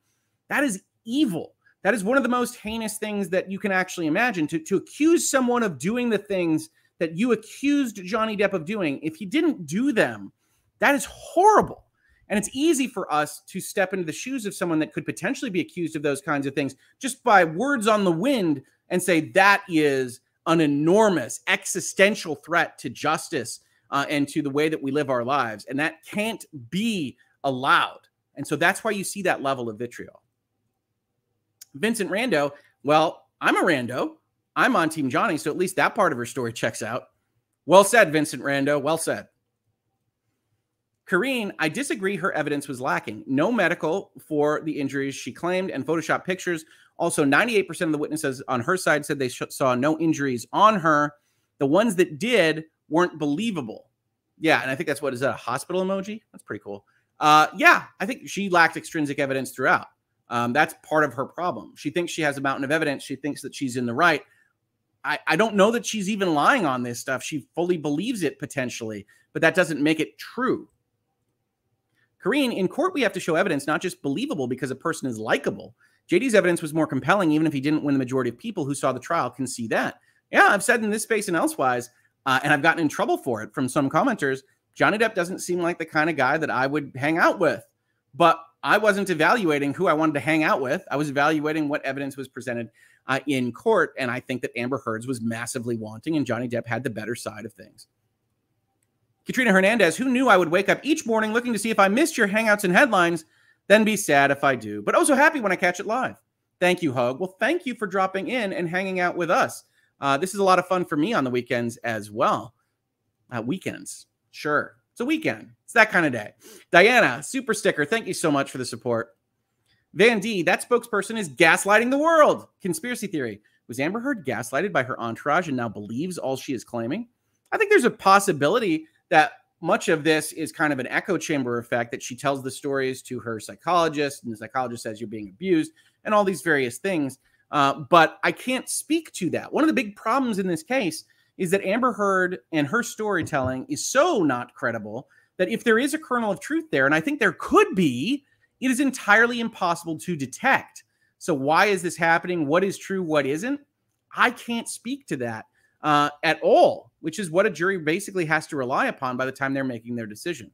that is evil. That is one of the most heinous things that you can actually imagine to, to accuse someone of doing the things that you accused Johnny Depp of doing. If he didn't do them, that is horrible. And it's easy for us to step into the shoes of someone that could potentially be accused of those kinds of things just by words on the wind and say that is an enormous existential threat to justice uh, and to the way that we live our lives. And that can't be allowed. And so that's why you see that level of vitriol. Vincent Rando, well, I'm a Rando. I'm on Team Johnny, so at least that part of her story checks out. Well said, Vincent Rando. Well said. Karine, I disagree. Her evidence was lacking. No medical for the injuries she claimed and Photoshop pictures. Also, 98% of the witnesses on her side said they saw no injuries on her. The ones that did weren't believable. Yeah, and I think that's what is that a hospital emoji? That's pretty cool. Uh, yeah, I think she lacked extrinsic evidence throughout. Um, that's part of her problem. She thinks she has a mountain of evidence. She thinks that she's in the right. I, I don't know that she's even lying on this stuff. She fully believes it potentially, but that doesn't make it true. Karine, in court, we have to show evidence, not just believable because a person is likable. JD's evidence was more compelling, even if he didn't win the majority of people who saw the trial can see that. Yeah, I've said in this space and elsewise, uh, and I've gotten in trouble for it from some commenters. Johnny Depp doesn't seem like the kind of guy that I would hang out with. But I wasn't evaluating who I wanted to hang out with. I was evaluating what evidence was presented uh, in court. And I think that Amber Heard's was massively wanting, and Johnny Depp had the better side of things. Katrina Hernandez, who knew I would wake up each morning looking to see if I missed your hangouts and headlines, then be sad if I do, but also happy when I catch it live. Thank you, Hug. Well, thank you for dropping in and hanging out with us. Uh, this is a lot of fun for me on the weekends as well. Uh, weekends, sure. It's a weekend. It's that kind of day. Diana, super sticker. Thank you so much for the support. Van D, that spokesperson is gaslighting the world. Conspiracy theory. Was Amber Heard gaslighted by her entourage and now believes all she is claiming? I think there's a possibility that much of this is kind of an echo chamber effect that she tells the stories to her psychologist, and the psychologist says you're being abused, and all these various things. Uh, but I can't speak to that. One of the big problems in this case is that Amber Heard and her storytelling is so not credible that if there is a kernel of truth there, and I think there could be, it is entirely impossible to detect. So, why is this happening? What is true? What isn't? I can't speak to that uh, at all, which is what a jury basically has to rely upon by the time they're making their decision.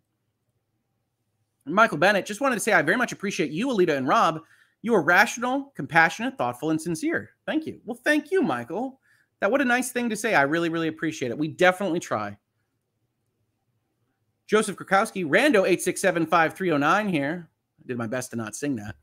Michael Bennett just wanted to say, I very much appreciate you, Alyte and Rob. You are rational, compassionate, thoughtful, and sincere. Thank you. Well, thank you, Michael. That what a nice thing to say. I really, really appreciate it. We definitely try. Joseph Krakowski, Rando 8675309 here. I did my best to not sing that.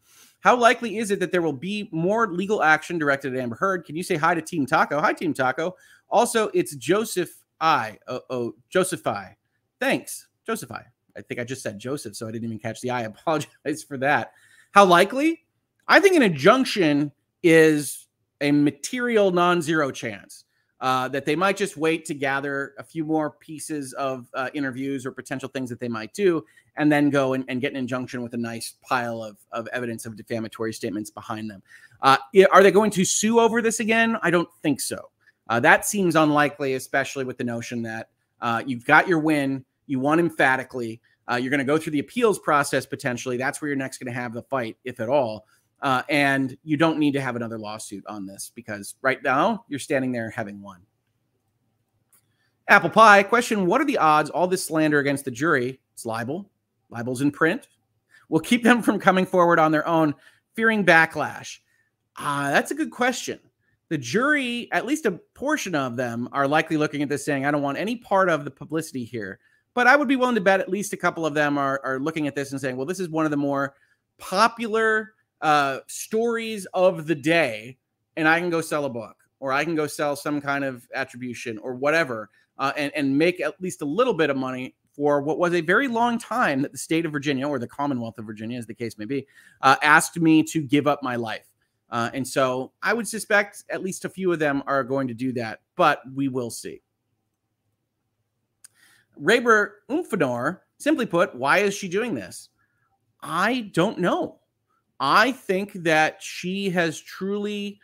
How likely is it that there will be more legal action directed at Amber Heard? Can you say hi to Team Taco? Hi, Team Taco. Also, it's Joseph I. Oh, oh Joseph I. Thanks, Joseph I. I think I just said Joseph, so I didn't even catch the I. I *laughs* apologize for that. How likely? I think an injunction is a material non-zero chance uh, that they might just wait to gather a few more pieces of uh, interviews or potential things that they might do, and then go and, and, get an injunction with a nice pile of, of evidence of defamatory statements behind them. Uh, are they going to sue over this again? I don't think so. Uh, that seems unlikely, especially with the notion that uh, you've got your win, you won emphatically. Uh, you're going to go through the appeals process potentially. That's where you're next going to have the fight, if at all. Uh, and you don't need to have another lawsuit on this because right now you're standing there having one. Apple Pie question What are the odds all this slander against the jury, it's libel, libel's in print, will keep them from coming forward on their own, fearing backlash? Uh, that's a good question the jury, at least a portion of them, are likely looking at this saying, I don't want any part of the publicity here. But I would be willing to bet at least a couple of them are, are looking at this and saying, well, this is one of the more popular uh, stories of the day, and I can go sell a book or I can go sell some kind of attribution or whatever uh, and, and make at least a little bit of money for what was a very long time that the state of Virginia or the Commonwealth of Virginia, as the case may be, uh, asked me to give up my life. Uh, and so I would suspect at least a few of them are going to do that, but we will see. Raber Umfanor, simply put, why is she doing this? I don't know. I think that she has truly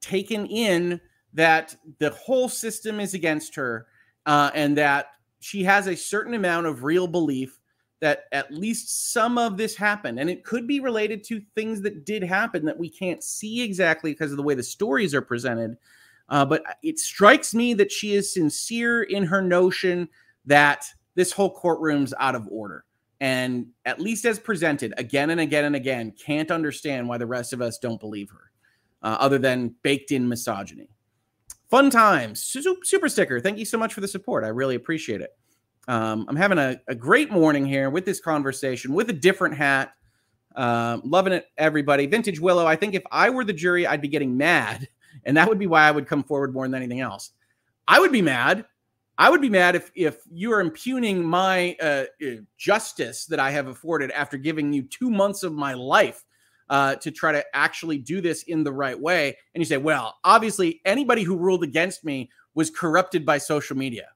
taken in that the whole system is against her uh, and that she has a certain amount of real belief that at least some of this happened. And it could be related to things that did happen that we can't see exactly because of the way the stories are presented. Uh, but it strikes me that she is sincere in her notion that this whole courtroom's out of order. And at least as presented again and again and again, can't understand why the rest of us don't believe her, uh, other than baked in misogyny. Fun times. Super sticker. Thank you so much for the support. I really appreciate it. Um, I'm having a, a, great morning here with this conversation with a different hat. Um, loving it, everybody. Vintage Willow. I think if I were the jury, I'd be getting mad, *laughs* and that would be why I would come forward more than anything else. I would be mad. I would be mad if if you are impugning my uh, uh justice that I have afforded after giving you two months of my life uh, to try to actually do this in the right way, and you say, "Well, obviously, anybody who ruled against me was corrupted by social media."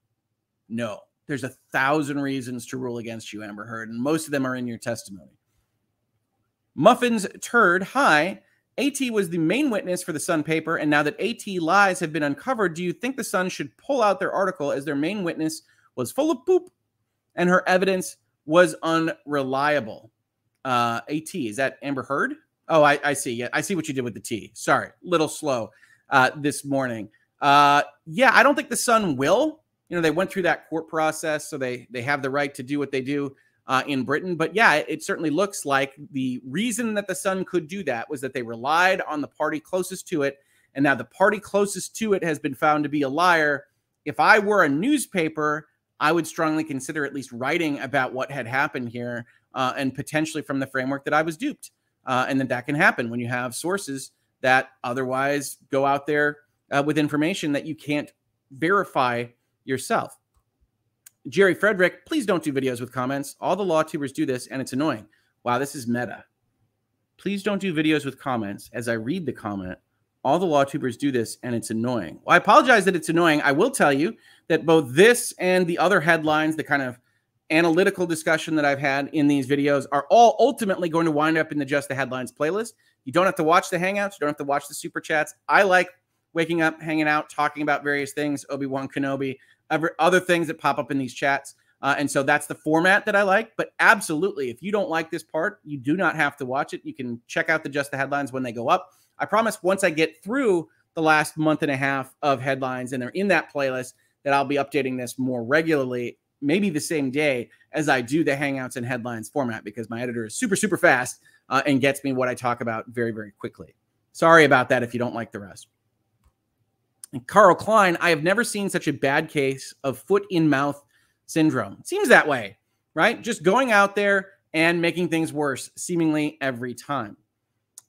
No, there's a thousand reasons to rule against you, Amber Heard, and most of them are in your testimony. Muffins Turd, hi. AT was the main witness for the Sun paper, and now that AT lies have been uncovered, do you think the Sun should pull out their article as their main witness was full of poop and her evidence was unreliable? Uh, AT, is that Amber Heard? Oh, I, I see. Yeah, I see what you did with the T. Sorry, little slow uh, this morning. Uh, yeah, I don't think the Sun will you know they went through that court process, so they they have the right to do what they do uh, in Britain. But yeah, it, it certainly looks like the reason that the Sun could do that was that they relied on the party closest to it, and now the party closest to it has been found to be a liar. If I were a newspaper, I would strongly consider at least writing about what had happened here, uh, and potentially from the framework that I was duped. uh, and that that can happen when you have sources that otherwise go out there uh, with information that you can't verify yourself. Jerry Frederick, please don't do videos with comments. All the law tubers do this, and it's annoying. Wow, this is meta. Please don't do videos with comments as I read the comment. All the law tubers do this, and it's annoying. Well, I apologize that it's annoying. I will tell you that both this and the other headlines, the kind of analytical discussion that I've had in these videos, are all ultimately going to wind up in the Just the Headlines playlist. You don't have to watch the Hangouts. You don't have to watch the Super Chats. I like waking up, hanging out, talking about various things, Obi Wan Kenobi, other, other things that pop up in these chats. Uh, and so that's the format that I like. But absolutely, if you don't like this part, you do not have to watch it. You can check out the Just the Headlines when they go up. I promise once I get through the last month and a half of headlines and they're in that playlist, that I'll be updating this more regularly, maybe the same day as I do the Hangouts and headlines format because my editor is super, super fast uh, and gets me what I talk about very, very quickly. Sorry about that if you don't like the rest. Carl Klein, I have never seen such a bad case of foot in mouth syndrome. Seems that way, right? Just going out there and making things worse seemingly every time.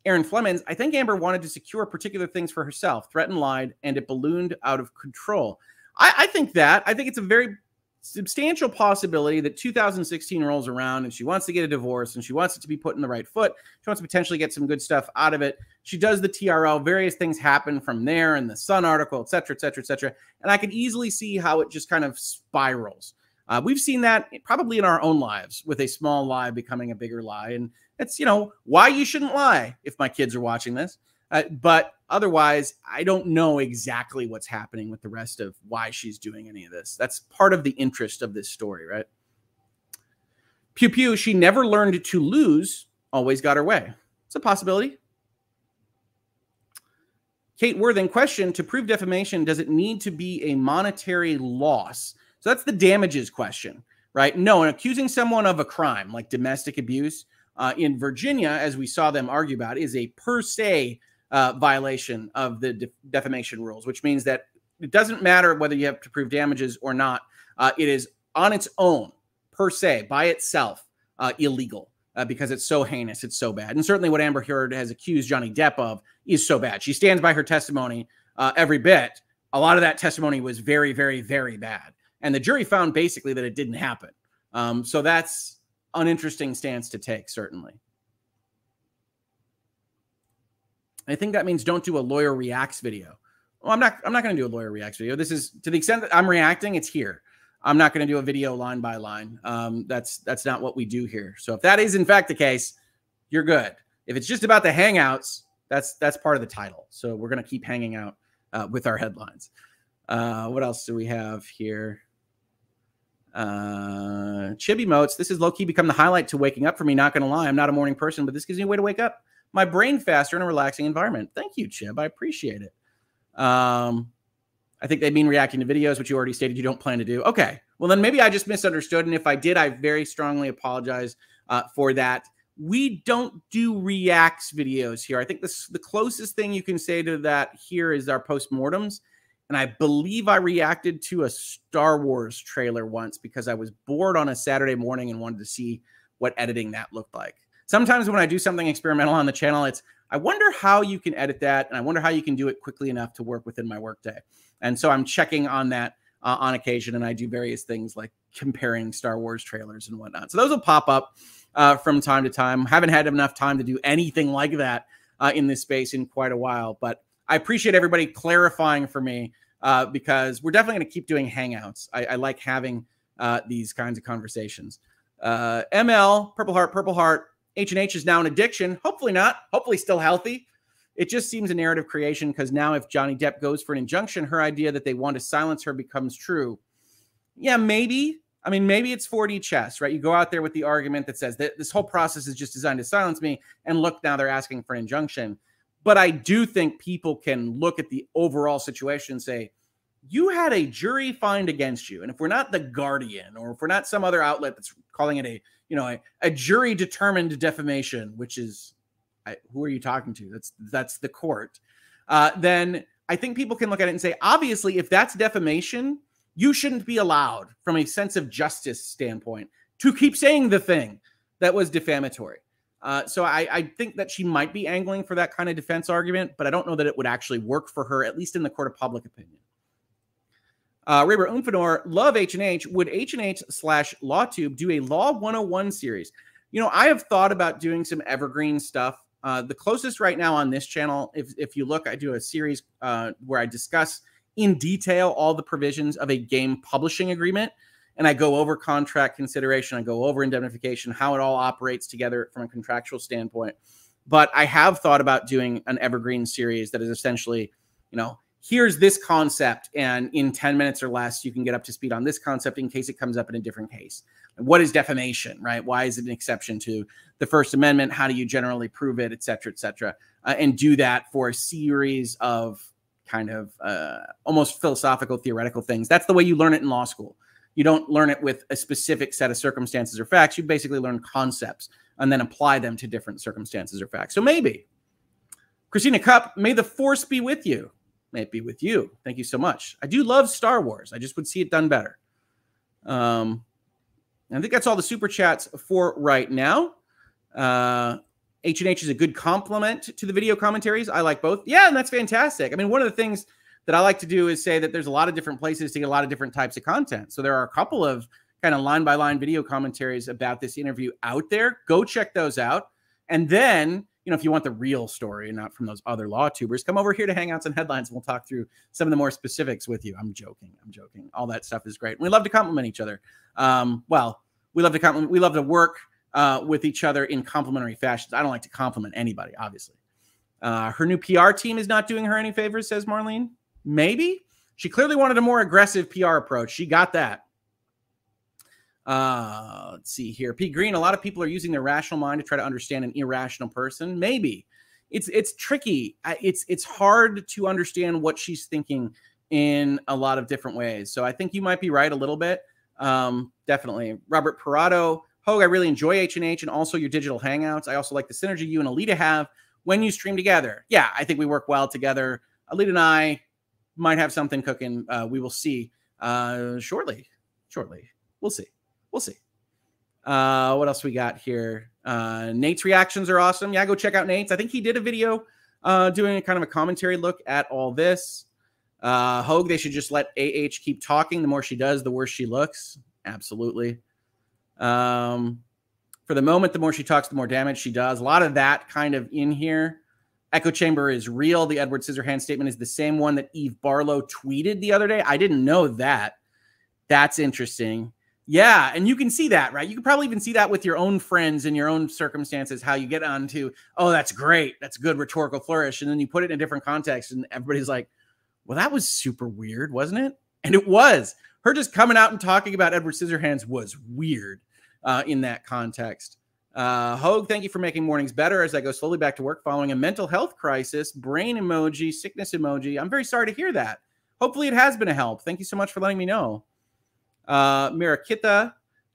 Aaron Flemings, I think Amber wanted to secure particular things for herself, threatened, lied, and it ballooned out of control. I, I think that. I think it's a very substantial possibility that 2016 rolls around and she wants to get a divorce and she wants it to be put in the right foot. She wants to potentially get some good stuff out of it. She does the TRO. Various things happen from there and the Sun article, et cetera, et cetera, et cetera. And I can easily see how it just kind of spirals. Uh, we've seen that probably in our own lives with a small lie becoming a bigger lie. And it's, you know, why you shouldn't lie if my kids are watching this. Uh, but otherwise, I don't know exactly what's happening with the rest of why she's doing any of this. That's part of the interest of this story, right? Pew Pew, she never learned to lose, always got her way. It's a possibility. Kate Worthing, question To prove defamation, does it need to be a monetary loss? So that's the damages question, right? No, and accusing someone of a crime like domestic abuse uh, in Virginia, as we saw them argue about, is a per se uh, violation of the de- defamation rules, which means that it doesn't matter whether you have to prove damages or not. Uh, it is on its own, per se, by itself, uh, illegal uh, because it's so heinous, it's so bad. And certainly, what Amber Heard has accused Johnny Depp of is so bad. She stands by her testimony uh, every bit. A lot of that testimony was very, very, very bad, and the jury found basically that it didn't happen. Um, so that's an interesting stance to take, certainly. I think that means don't do a lawyer reacts video. Well, I'm not I'm not going to do a lawyer reacts video. This is to the extent that I'm reacting, it's here. I'm not going to do a video line by line. Um, that's that's not what we do here. So if that is in fact the case, you're good. If it's just about the hangouts, that's that's part of the title. So we're going to keep hanging out uh, with our headlines. Uh, what else do we have here? Uh, Chibi Motes. This is low key become the highlight to waking up for me. Not going to lie, I'm not a morning person, but this gives me a way to wake up my brain faster in a relaxing environment. Thank you, Chib. I appreciate it. Um, I think they mean reacting to videos, which you already stated you don't plan to do. Okay. Well, then maybe I just misunderstood. And if I did, I very strongly apologize uh, for that. We don't do reacts videos here. I think this the closest thing you can say to that here is our postmortems. And I believe I reacted to a Star Wars trailer once because I was bored on a Saturday morning and wanted to see what editing that looked like sometimes when I do something experimental on the channel, it's I wonder how you can edit that, and I wonder how you can do it quickly enough to work within my workday. And so I'm checking on that uh, on occasion, and I do various things like comparing Star Wars trailers and whatnot. So those will pop up uh, from time to time. Haven't had enough time to do anything like that uh, in this space in quite a while, but I appreciate everybody clarifying for me uh, because we're definitely going to keep doing hangouts. I, I like having uh, these kinds of conversations. Uh, ML, Purple Heart, Purple Heart, H&H is now an addiction. Hopefully not. Hopefully still healthy. It just seems a narrative creation because now if Johnny Depp goes for an injunction, her idea that they want to silence her becomes true. Yeah, maybe. I mean, maybe it's 4D chess, right? You go out there with the argument that says that this whole process is just designed to silence me. And look, now they're asking for an injunction. But I do think people can look at the overall situation and say, you had a jury find against you. And if we're not the Guardian or if we're not some other outlet that's calling it a you know, a, a jury determined defamation, which is I, who are you talking to? That's that's the court. Uh, then I think people can look at it and say, obviously, if that's defamation, you shouldn't be allowed, from a sense of justice standpoint, to keep saying the thing that was defamatory. Uh, so I, I, think that she might be angling for that kind of defense argument, but I don't know that it would actually work for her, at least in the court of public opinion. Uh, Raber love H&H. Would H&H slash LawTube do a Law 101 series? You know, I have thought about doing some evergreen stuff. Uh, the closest right now on this channel, if, if you look, I do a series uh, where I discuss in detail all the provisions of a game publishing agreement and I go over contract consideration, I go over indemnification, how it all operates together from a contractual standpoint. But I have thought about doing an evergreen series that is essentially, you know, here's this concept, and in 10 minutes or less, you can get up to speed on this concept in case it comes up in a different case. What is defamation, right? Why is it an exception to the First Amendment? How do you generally prove it, et cetera, et cetera? Uh, and do that for a series of kind of uh, almost philosophical, theoretical things. That's the way you learn it in law school you don't learn it with a specific set of circumstances or facts. You basically learn concepts and then apply them to different circumstances or facts. So maybe, Christina Cup, may the force be with you. May it be with you. Thank you so much. I do love Star Wars. I just would see it done better. Um, I think that's all the super chats for right now. Uh, H and H is a good complement to the video commentaries. I like both. Yeah, and that's fantastic. I mean, one of the things that I like to do is say that there's a lot of different places to get a lot of different types of content. So there are a couple of kind of line by line video commentaries about this interview out there. Go check those out. And then, you know, if you want the real story and not from those other law tubers, come over here to Hangouts and Headlines and we'll talk through some of the more specifics with you. I'm joking. I'm joking. All that stuff is great. We love to compliment each other. Um, well, we love to compliment, we love to work uh, with each other in complimentary fashions. I don't like to compliment anybody, obviously. Uh, her new PR team is not doing her any favors, says Marlene. Maybe she clearly wanted a more aggressive PR approach. She got that. Uh, let's see here. Pete Green. A lot of people are using their rational mind to try to understand an irrational person. Maybe it's it's tricky. It's it's hard to understand what she's thinking in a lot of different ways. So I think you might be right a little bit. Um, definitely. Robert Parado. Hoeg, I really enjoy H&H and also your digital hangouts. I also like the synergy you and Alyte have when you stream together. Yeah, I think we work well together. Alyte and I, might have something cooking. Uh, we will see uh, shortly. Shortly, we'll see. We'll see. Uh, what else we got here? Uh, Nate's reactions are awesome. Yeah, go check out Nate's. I think he did a video uh, doing a kind of a commentary look at all this. Uh, Hoeg, they should just let AH keep talking. The more she does, the worse she looks. Absolutely. Um, for the moment, the more she talks, the more damage she does. A lot of that kind of in here. Echo chamber is real. The Edward Scissorhands statement is the same one that Eve Barlow tweeted the other day. I didn't know that. That's interesting. Yeah, and you can see that, right? You can probably even see that with your own friends in your own circumstances, how you get onto, oh, that's great. That's good rhetorical flourish. And then you put it in a different context, and everybody's like, well, that was super weird, wasn't it? And it was. Her just coming out and talking about Edward Scissorhands was weird uh, in that context. Uh, Hoeg, thank you for making mornings better as I go slowly back to work following a mental health crisis. Brain emoji, sickness emoji. I'm very sorry to hear that. Hopefully, it has been a help. Thank you so much for letting me know. Uh, Mirakita,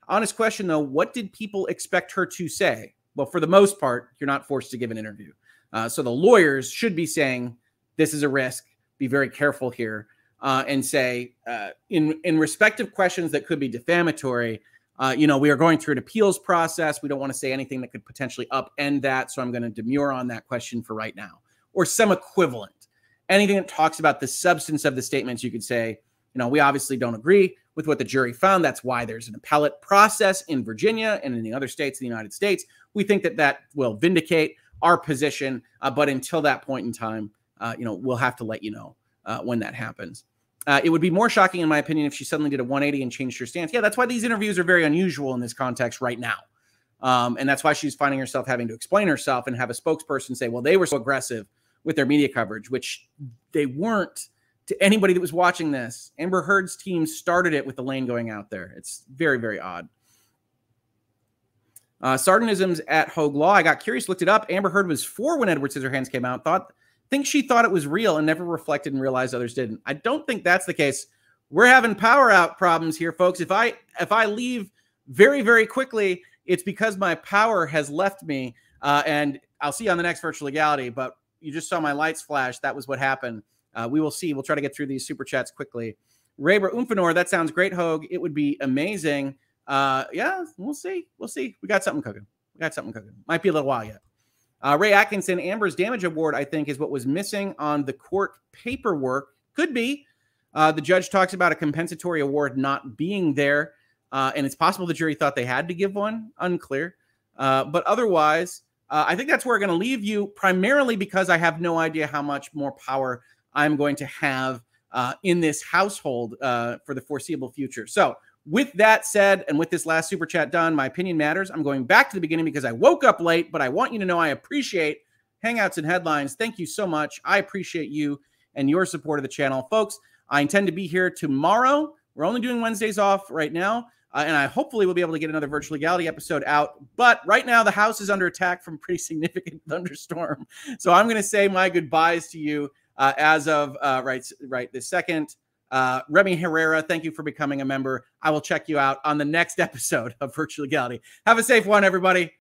honest question though, what did people expect her to say? Well, for the most part, you're not forced to give an interview. Uh, so the lawyers should be saying, this is a risk. Be very careful here. Uh, and say, uh, in, in respective questions that could be defamatory, uh, you know, we are going through an appeals process. We don't want to say anything that could potentially upend that. So I'm going to demur on that question for right now, or some equivalent. Anything that talks about the substance of the statements, you could say, you know, we obviously don't agree with what the jury found. That's why there's an appellate process in Virginia and in the other states of the United States. We think that that will vindicate our position. Uh, but until that point in time, uh, you know, we'll have to let you know uh, when that happens. Uh, it would be more shocking, in my opinion, if she suddenly did a 180 and changed her stance. Yeah, that's why these interviews are very unusual in this context right now. Um, and that's why she's finding herself having to explain herself and have a spokesperson say, well, they were so aggressive with their media coverage, which they weren't to anybody that was watching this. Amber Heard's team started it with Elaine going out there. It's very, very odd. Uh, Sardinisms at Hoeg Law. I got curious, looked it up. Amber Heard was four when Edward Scissorhands came out. Thought think she thought it was real and never reflected and realized others didn't. I don't think that's the case. We're having power out problems here, folks. If I if I leave very very quickly, it's because my power has left me. Uh, and I'll see you on the next virtual legality. But you just saw my lights flash. That was what happened. Uh, we will see. We'll try to get through these super chats quickly. Raber Umfanor, that sounds great, Hoeg. It would be amazing. Uh, yeah, we'll see. We'll see. We got something cooking. We got something cooking. Might be a little while yet. Uh, Ray Atkinson, Amber's damage award, I think, is what was missing on the court paperwork. Could be. Uh, the judge talks about a compensatory award not being there, uh, and it's possible the jury thought they had to give one. Unclear. Uh, but otherwise, uh, I think that's where we're going to leave you, primarily because I have no idea how much more power I'm going to have uh, in this household uh, for the foreseeable future. So, with that said, and with this last super chat done, my opinion matters. I'm going back to the beginning because I woke up late, but I want you to know I appreciate Hangouts and Headlines. Thank you so much. I appreciate you and your support of the channel. Folks, I intend to be here tomorrow. We're only doing Wednesdays off right now. Uh, and I hopefully will be able to get another virtual legality episode out. But right now, the house is under attack from pretty significant *laughs* thunderstorm. So I'm going to say my goodbyes to you uh, as of uh, right right this second. Uh, Remy Herrera, thank you for becoming a member. I will check you out on the next *laughs* episode of Virtual Legality. Have a safe one, everybody.